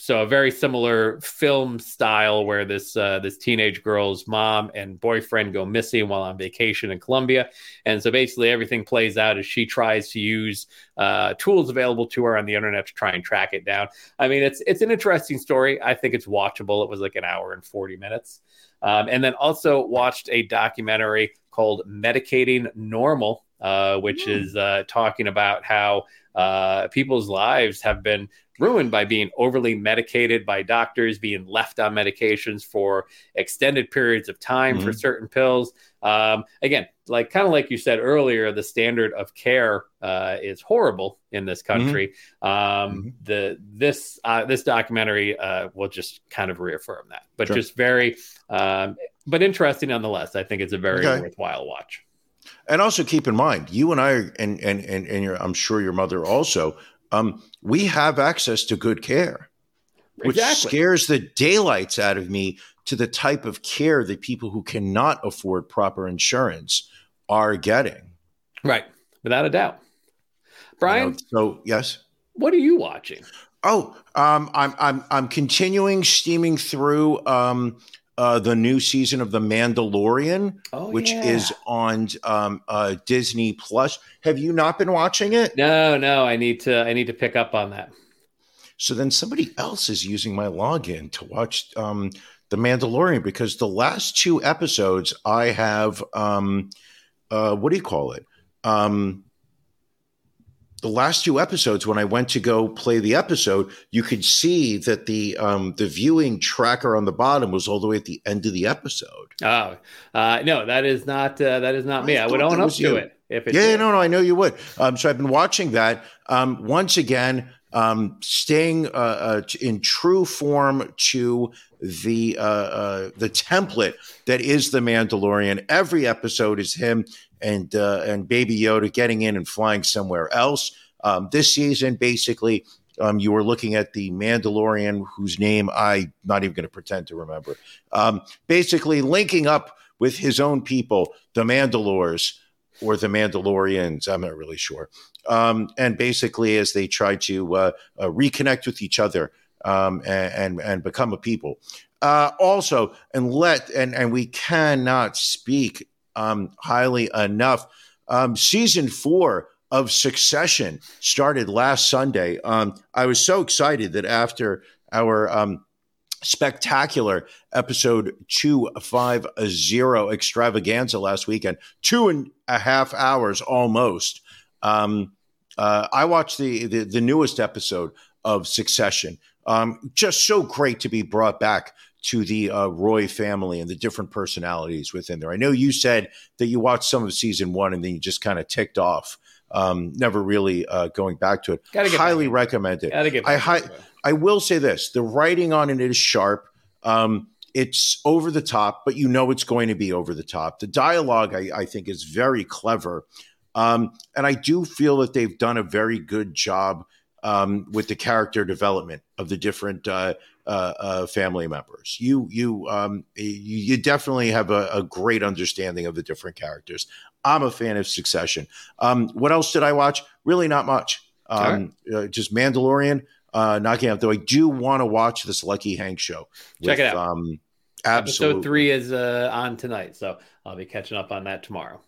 so a very similar film style where this uh, this teenage girl's mom and boyfriend go missing while on vacation in Colombia, and so basically everything plays out as she tries to use uh, tools available to her on the internet to try and track it down. I mean, it's it's an interesting story. I think it's watchable. It was like an hour and forty minutes, um, and then also watched a documentary called "Medicating Normal," uh, which is uh, talking about how uh, people's lives have been ruined by being overly medicated by doctors, being left on medications for extended periods of time for certain pills. Um, again, like kind of like you said earlier, the standard of care uh, is horrible in this country. Um, The this uh, this documentary uh, will just kind of reaffirm that, but Sure. just very, um, but interesting nonetheless. I think it's a very Okay. worthwhile watch. And also keep in mind, you and I, and and and, and your, I'm sure your mother also, um, we have access to good care, which Exactly. scares the daylights out of me to the type of care that people who cannot afford proper insurance are getting. Right, without a doubt. You Brian, know, so yes. what are you watching? Oh, um, I'm I'm I'm continuing steaming through um, uh, the new season of The Mandalorian, Oh, which yeah. is on um, uh, Disney Plus. Have you not been watching it? No, no, I need to I need to pick up on that. So then somebody else is using my login to watch um, The Mandalorian because the last two episodes I have, um, uh, what do you call it? Um, the last two episodes, when I went to go play the episode, you could see that the um, the viewing tracker on the bottom was all the way at the end of the episode. Oh, uh, no, that is not uh, that is not me. I I would own up to you. it if it's Yeah, no, no, I know you would. Um, so I've been watching that. Um, once again, um, staying uh, uh, in true form to the uh, uh, the template that is the Mandalorian. Every episode is him and uh, and Baby Yoda getting in and flying somewhere else. Um, this season, basically, um, you were looking at the Mandalorian, whose name I'm not even going to pretend to remember. Um, basically, linking up with his own people, the Mandalores or the Mandalorians. I'm not really sure. Um, and basically, as they try to uh, uh, reconnect with each other um, and, and and become a people. Uh, also, and let and and we cannot speak um, highly enough. Um, season four of Succession started last Sunday. Um, I was so excited that after our um, spectacular episode 250 extravaganza last weekend, two and a half hours almost. Um, uh, I watched the, the, the newest episode of Succession. Um, just so great to be brought back to the uh, Roy family and the different personalities within there. I know you said that you watched some of season one and then you just kind of ticked off, um, never really uh, going back to it. Gotta get Highly back. recommend it. Gotta get I hi- I will say this: the writing on it is sharp. Um, it's over the top, but you know it's going to be over the top. The dialogue, I, I think, is very clever, um, and I do feel that they've done a very good job um, with the character development of the different uh, uh, uh, family members. You you um, you, you definitely have a, a great understanding of the different characters. I'm a fan of Succession. Um, what else did I watch? Really, not much. Um, uh, just Mandalorian uh, knocking out. Though I do want to watch this Lucky Hank show. Check it out. Um, absolutely. Episode three is uh, on tonight, so I'll be catching up on that tomorrow.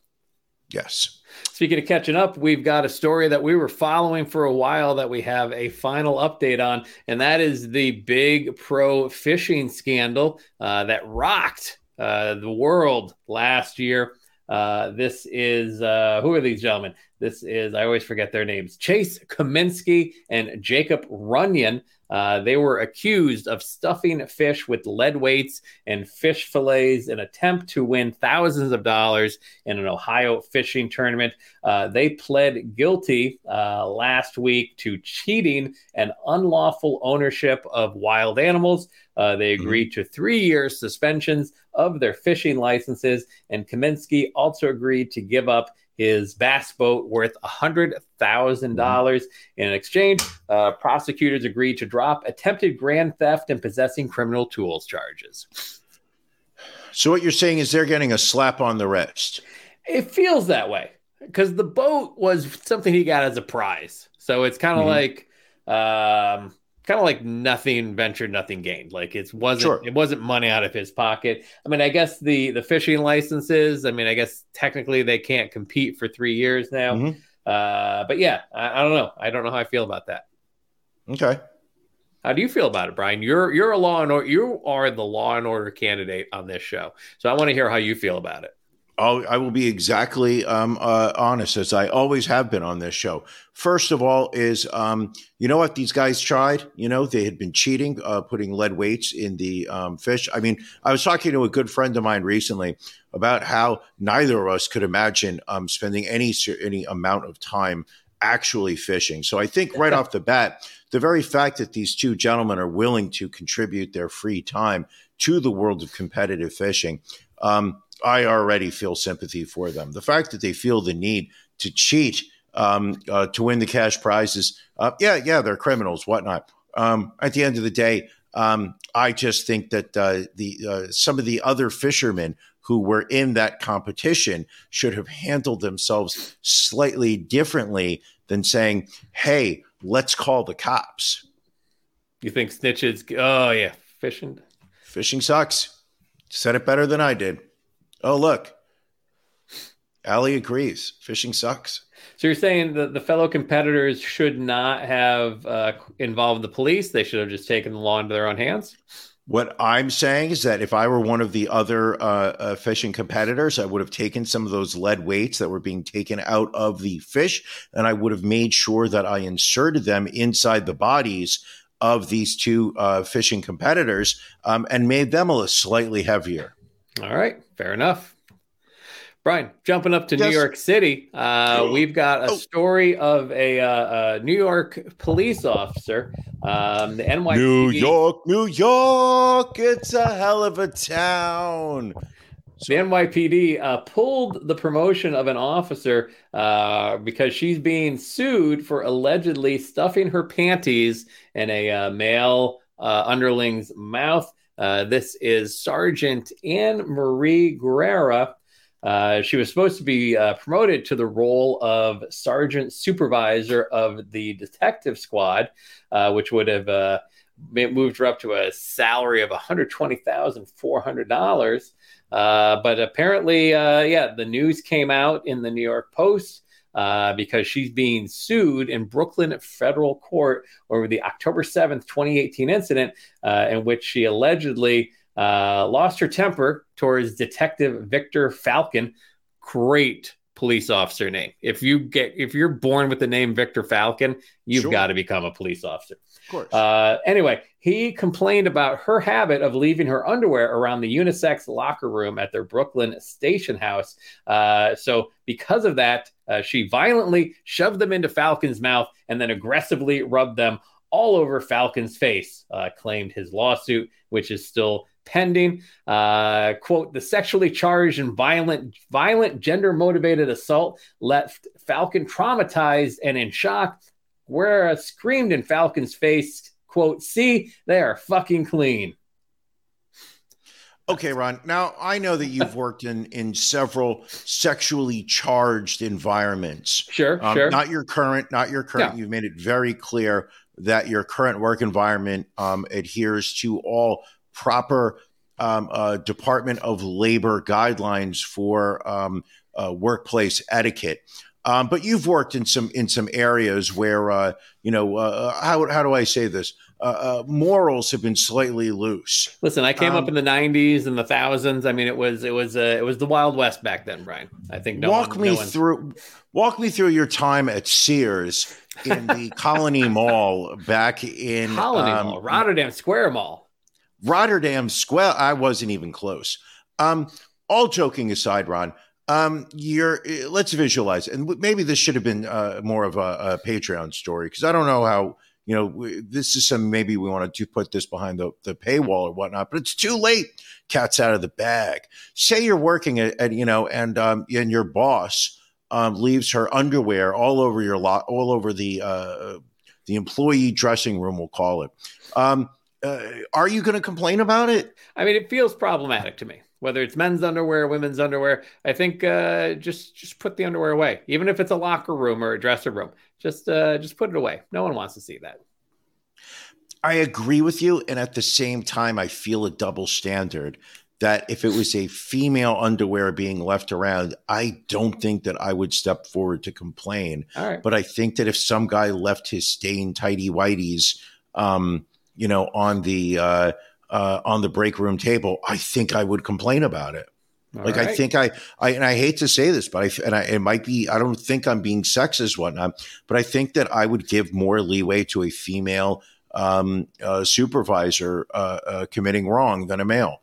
Yes. Speaking of catching up, we've got a story that we were following for a while that we have a final update on, and that is the big pro fishing scandal uh, that rocked uh, the world last year. Uh, this is uh, who are these gentlemen? This is I always forget their names: Chase Cominsky and Jacob Runyan. Uh, they were accused of stuffing fish with lead weights and fish fillets in attempt to win thousands of dollars in an Ohio fishing tournament. Uh, they pled guilty uh, last week to cheating and unlawful ownership of wild animals. Uh, they agreed to three year suspensions of their fishing licenses, and Cominsky also agreed to give up his bass boat worth $100,000. In exchange, uh, prosecutors agreed to drop attempted grand theft and possessing criminal tools charges. So what you're saying is they're getting a slap on the wrist. It feels that way because the boat was something he got as a prize. So it's kind of like, um, kind of like nothing ventured, nothing gained. Like it wasn't, Sure. it wasn't money out of his pocket. I mean, I guess the the fishing licenses. I mean, I guess technically they can't compete for three years now. Mhm. Uh, but yeah, I, I don't know. I don't know how I feel about that. Okay. How do you feel about it, Brian? You're you're a law and order. You are the law and order candidate on this show, so I want to hear how you feel about it. I'll, I will be exactly um, uh, honest as I always have been on this show. First of all, is um, you know what these guys tried? You know they had been cheating, uh, putting lead weights in the um, fish. I mean, I was talking to a good friend of mine recently about how neither of us could imagine um, spending any any amount of time actually fishing. So I think right off the bat, the very fact that these two gentlemen are willing to contribute their free time to the world of competitive fishing. Um, I already feel sympathy for them. The fact that they feel the need to cheat um, uh, to win the cash prizes, uh, yeah, yeah, they're criminals, whatnot. Um, at the end of the day, um, I just think that uh, the uh, some of the other fishermen who were in that competition should have handled themselves slightly differently than saying, "Hey, let's call the cops." You think snitches? Oh yeah, fishing. Fishing sucks. Said it better than I did. Oh, look. Allie agrees. Fishing sucks. So you're saying that the fellow competitors should not have uh, involved the police? They should have just taken the law into their own hands. What I'm saying is that if I were one of the other uh, uh, fishing competitors, I would have taken some of those lead weights that were being taken out of the fish, and I would have made sure that I inserted them inside the bodies of these two uh, fishing competitors um, and made them a little slightly heavier. All right, fair enough. Brian, jumping up to New York City, uh, we've got a Oh. story of a, uh, a New York police officer. Um, the NYPD. New York, New York, it's a hell of a town. The NYPD uh, pulled the promotion of an officer uh, because she's being sued for allegedly stuffing her panties in a uh, male uh, underling's mouth. Uh, this is Sergeant Anne Marie Guerrera. Uh, she was supposed to be uh, promoted to the role of Sergeant Supervisor of the Detective Squad, uh, which would have uh, moved her up to a salary of $120,400. Uh, but apparently, yeah, the news came out in the New York Post uh, because she's being sued in Brooklyn federal court over the October 7th, 2018 incident uh, in which she allegedly uh, lost her temper towards Detective Victor Falcon. Great police officer name. If you get if you're born with the name Victor Falcon, you've Sure. got to become a police officer. Of course. Uh, anyway, he complained about her habit of leaving her underwear around the unisex locker room at their Brooklyn station house. Uh, so, because of that, uh, she violently shoved them into Falcon's mouth and then aggressively rubbed them all over Falcon's face, uh, claimed his lawsuit, which is still pending. Uh, quote: The sexually charged and violent, violent, gender-motivated assault left Falcon traumatized and in shock. Guerra screamed in Falcon's face, quote, see, they are fucking clean. Okay, Ron. Now I know that you've worked in in several sexually charged environments. Sure, Um, sure. Not your current, not your current. You've made it very clear that your current work environment um, adheres to all proper um, uh, Department of Labor guidelines for um, uh, workplace etiquette. Um, but you've worked in some in some areas where uh, you know uh, how how do I say this? Uh, uh, morals have been slightly loose. Listen, I came um, up in the '90s and the thousands. I mean, it was it was uh, it was the Wild West back then, Brian. I think no walk one, me no one- through walk me through your time at Sears in the Colonie Mall back in Colonie um, Mall, Rotterdam Square Mall. Rotterdam Square. I wasn't even close. Um, all joking aside, Ron, um, you're uh, let's visualize, and maybe this should have been uh, more of a, a Patreon story because I don't know how you know this is some maybe we want to put this behind the, the paywall or whatnot, but it's too late. Cat's out of the bag. Say you're working at, at you know, and um, and your boss um, leaves her underwear all over your lot, all over the uh, the employee dressing room. We'll call it. Um, uh, are you going to complain about it? I mean, it feels problematic to me. Whether it's men's underwear, women's underwear, I think uh, just just put the underwear away. Even if it's a locker room or a dresser room, just uh, just put it away. No one wants to see that. I agree with you, and at the same time, I feel a double standard. That if it was a female underwear being left around, I don't think that I would step forward to complain. All right. But I think that if some guy left his stained tidy whities, um, you know, on the uh, uh, on the break room table, I think I would complain about it. All like I think I, I and I hate to say this, but I and I, it might be I don't think I'm being sexist whatnot, but I think that I would give more leeway to a female um, uh, supervisor uh, uh, committing wrong than a male.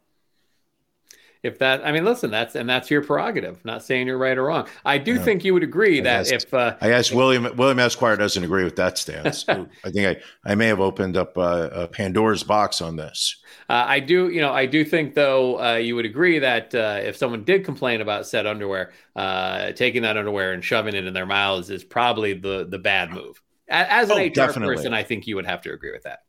If that i mean listen that's and that's your prerogative not saying you're right or wrong i do think you would agree I that guess. if uh, I guess William William Esquire doesn't agree with that stance. I think I, I may have opened up uh, uh, Pandora's box on this. uh, i do you know i do think though uh, you would agree that uh, if someone did complain about said underwear uh, taking that underwear and shoving it in their mouths is probably the the bad move as an Oh, hr definitely. person i think you would have to agree with that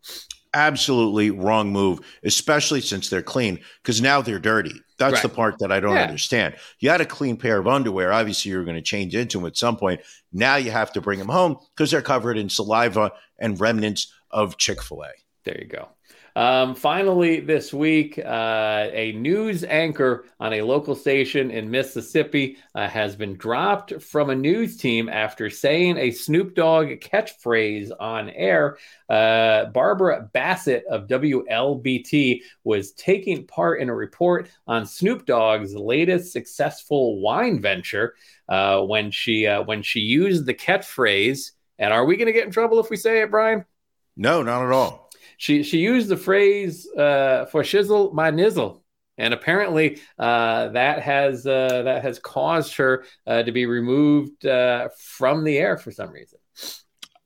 Absolutely wrong move, especially since they're clean because now they're dirty. That's Right. the part that I don't Yeah. understand. You had a clean pair of underwear. Obviously, you're going to change into them at some point. Now you have to bring them home because they're covered in saliva and remnants of Chick fil A. There you go. Um, finally, this week, uh, a news anchor on a local station in Mississippi uh, has been dropped from a news team after saying a Snoop Dogg catchphrase on air. Uh, Barbara Bassett of WLBT was taking part in a report on Snoop Dogg's latest successful wine venture uh, when she uh, when she used the catchphrase. And are we going to get in trouble if we say it, Brian? No, not at all. She she used the phrase uh, for shizzle my nizzle, and apparently uh, that has uh, that has caused her uh, to be removed uh, from the air for some reason.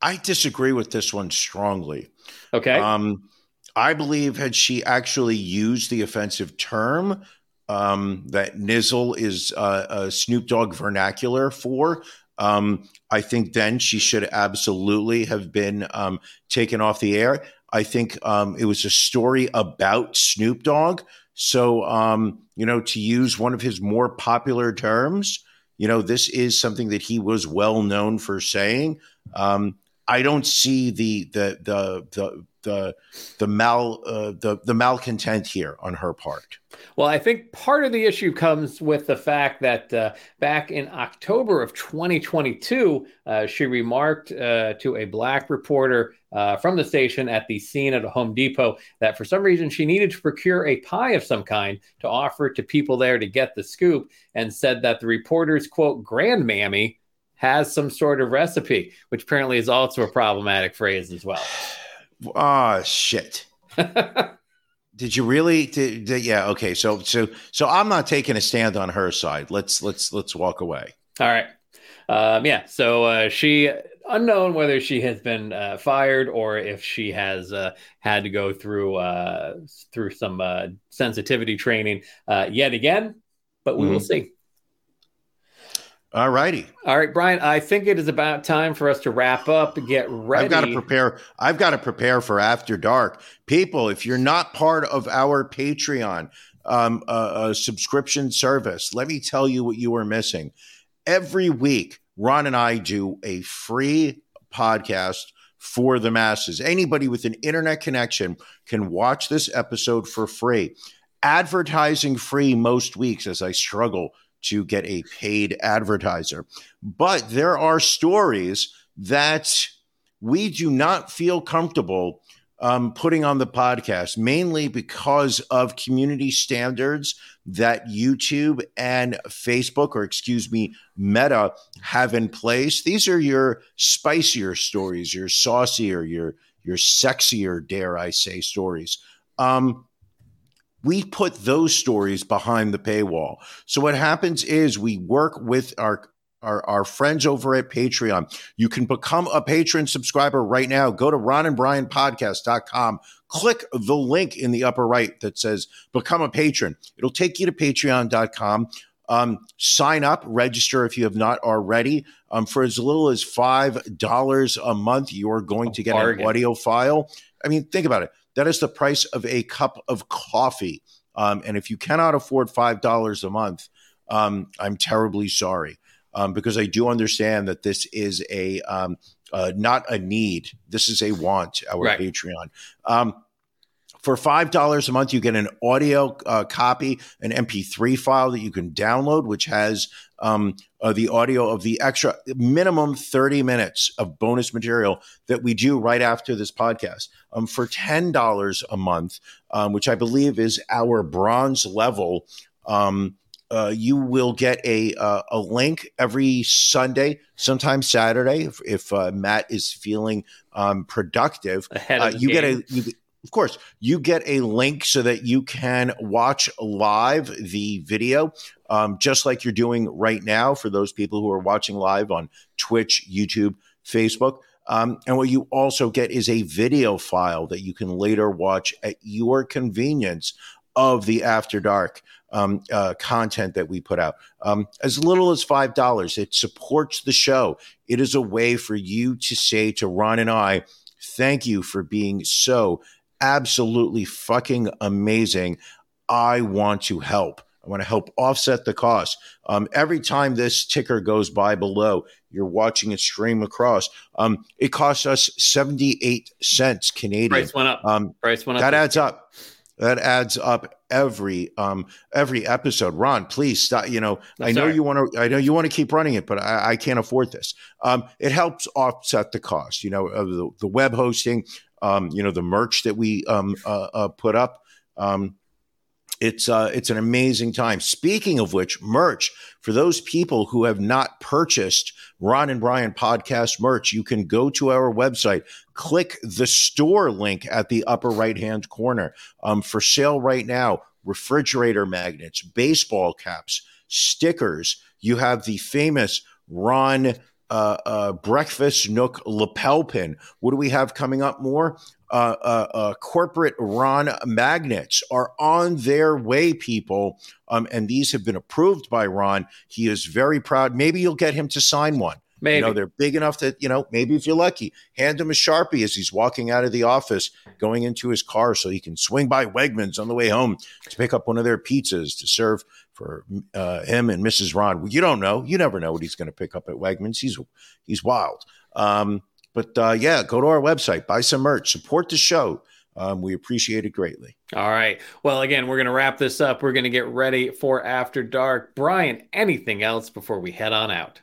I disagree with this one strongly. Okay, Um, I believe had she actually used the offensive term um, that nizzle is uh, a Snoop Dogg vernacular for, um, I think then she should absolutely have been um, taken off the air. I think um, it was a story about Snoop Dogg. So, um, you know, to use one of his more popular terms, you know, this is something that he was well known for saying. Um, I don't see the the the the the the mal uh, the the malcontent here on her part. Well, I think part of the issue comes with the fact that uh, back in October of 2022, uh, she remarked uh, to a black reporter uh, from the station at the scene at a Home Depot that for some reason she needed to procure a pie of some kind to offer to people there to get the scoop, and said that the reporter's quote grandmammy has some sort of recipe, which apparently is also a problematic phrase as well. Ah, shit. Did you really? Did, did- yeah. Okay. So so so I'm not taking a stand on her side. Let's let's let's walk away. All right. Um, yeah. So uh, she, unknown whether she has been uh, fired or if she has uh, had to go through uh, through some uh, sensitivity training uh, yet again, but we will see. All righty. All right, Brian. I think it is about time for us to wrap up. Get ready. I've got to prepare. I've got to prepare for after dark. People, if you're not part of our Patreon um, uh, uh, subscription service, let me tell you what you are missing. Every week, Ron and I do a free podcast for the masses. Anybody with an internet connection can watch this episode for free. Advertising free most weeks as I struggle to get a paid advertiser. But there are stories that we do not feel comfortable um, putting on the podcast, mainly because of community standards that YouTube and Facebook, or excuse me, Meta have in place. These are your spicier stories, your saucier, your your sexier, dare I say, stories. Um, we put those stories behind the paywall. So what happens is we work with our our, our friends over at Patreon. You can become a patron subscriber right now. Go to ronandbrianpodcast.com. Click the link in the upper right that says become a patron. It'll take you to patreon.com. Um, sign up, register if you have not already. Um, for as little as $5 a month, you are going to get bargain. an audio file. I mean, think about it. That is the price of a cup of coffee. Um, and if you cannot afford $5 a month, um, I'm terribly sorry um, because I do understand that this is a um, uh, not a need. This is a want. Our Right. Patreon. For five dollars a month, you get an audio uh, copy, an MP3 file that you can download, which has um, uh, the audio of the extra minimum thirty minutes of bonus material that we do right after this podcast. Um, for ten dollars a month, um, which I believe is our bronze level. Um, uh, you will get a uh, a link every Sunday, sometimes Saturday, if, if uh, Matt is feeling um, productive. Ahead Uh, of the you get a you, of course you get a link so that you can watch live the video um, just like you're doing right now for those people who are watching live on twitch youtube facebook. Um, and what you also get is a video file that you can later watch at your convenience of the after dark um, uh, content that we put out. Um, as little as five dollars it supports the show. It is a way for you to say to ron and i thank you for being so absolutely fucking amazing. I want to help. I want to help offset the cost. Um, every time this ticker goes by below, you're watching it stream across. Um, it costs us 78 cents Canadian. Price went up. Um, Price went up. that adds up. That adds up every um every episode. Ron, please stop. You know, No, I know sorry. you want to. I know you want to keep running it, but I, I can't afford this. Um, it helps offset the cost. You know, of the, the web hosting. Um, you know, the merch that we um uh, uh, put up. Um, it's uh, it's an amazing time. Speaking of which, merch for those people who have not purchased Ron and Brian podcast merch, you can go to our website, click the store link at the upper right hand corner. Um, for sale right now, refrigerator magnets, baseball caps, stickers. You have the famous Ron uh, uh, breakfast nook lapel pin. What do we have coming up more? Uh, uh, uh, corporate Ron magnets are on their way, people. Um, and these have been approved by Ron. He is very proud. Maybe you'll get him to sign one. Maybe. You know, they're big enough that, you know, maybe if you're lucky, hand him a Sharpie as he's walking out of the office, going into his car so he can swing by Wegmans on the way home to pick up one of their pizzas to serve for uh, him and Mrs. Ron. You don't know. You never know what he's going to pick up at Wegmans. He's he's wild. Um, but uh, yeah, go to our website, buy some merch, support the show. Um, we appreciate it greatly. All right. Well, again, we're going to wrap this up. We're going to get ready for After Dark. Brian, anything else before we head on out?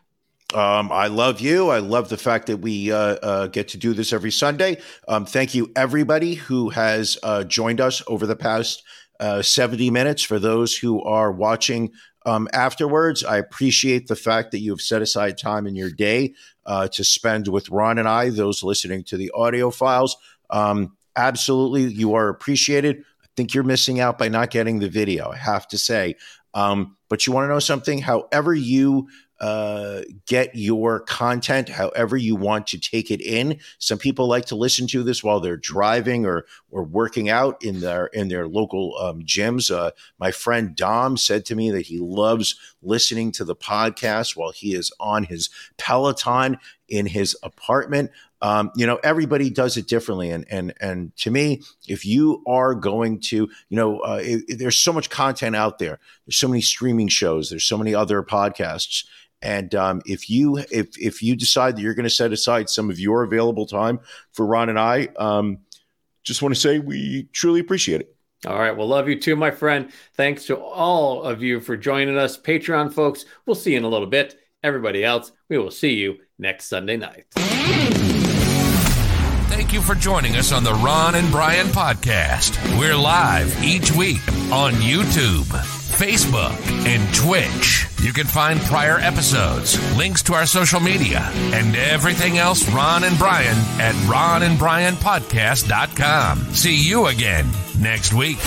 Um, I love you. I love the fact that we uh, uh, get to do this every Sunday. Um, thank you, everybody who has uh, joined us over the past uh, 70 minutes. For those who are watching um, afterwards, I appreciate the fact that you have set aside time in your day uh, to spend with Ron and I, those listening to the audio files. Um, absolutely, you are appreciated. I think you're missing out by not getting the video, I have to say. Um, but you want to know something? However, you uh, get your content however you want to take it in. Some people like to listen to this while they're driving or or working out in their in their local um, gyms. Uh, my friend Dom said to me that he loves listening to the podcast while he is on his Peloton in his apartment. Um, you know, everybody does it differently, and and and to me, if you are going to, you know, uh, it, it, there's so much content out there. There's so many streaming shows. There's so many other podcasts and um, if you if if you decide that you're going to set aside some of your available time for Ron and I, um, just want to say we truly appreciate it. All right. Well, love you too, my friend. Thanks to all of you for joining us, Patreon folks. We'll see you in a little bit. Everybody else, we will see you next Sunday night. Thank you for joining us on the Ron and Brian podcast. We're live each week on YouTube, Facebook, and Twitch. You can find prior episodes, links to our social media, and everything else Ron and Brian at ronandbrianpodcast.com. See you again next week.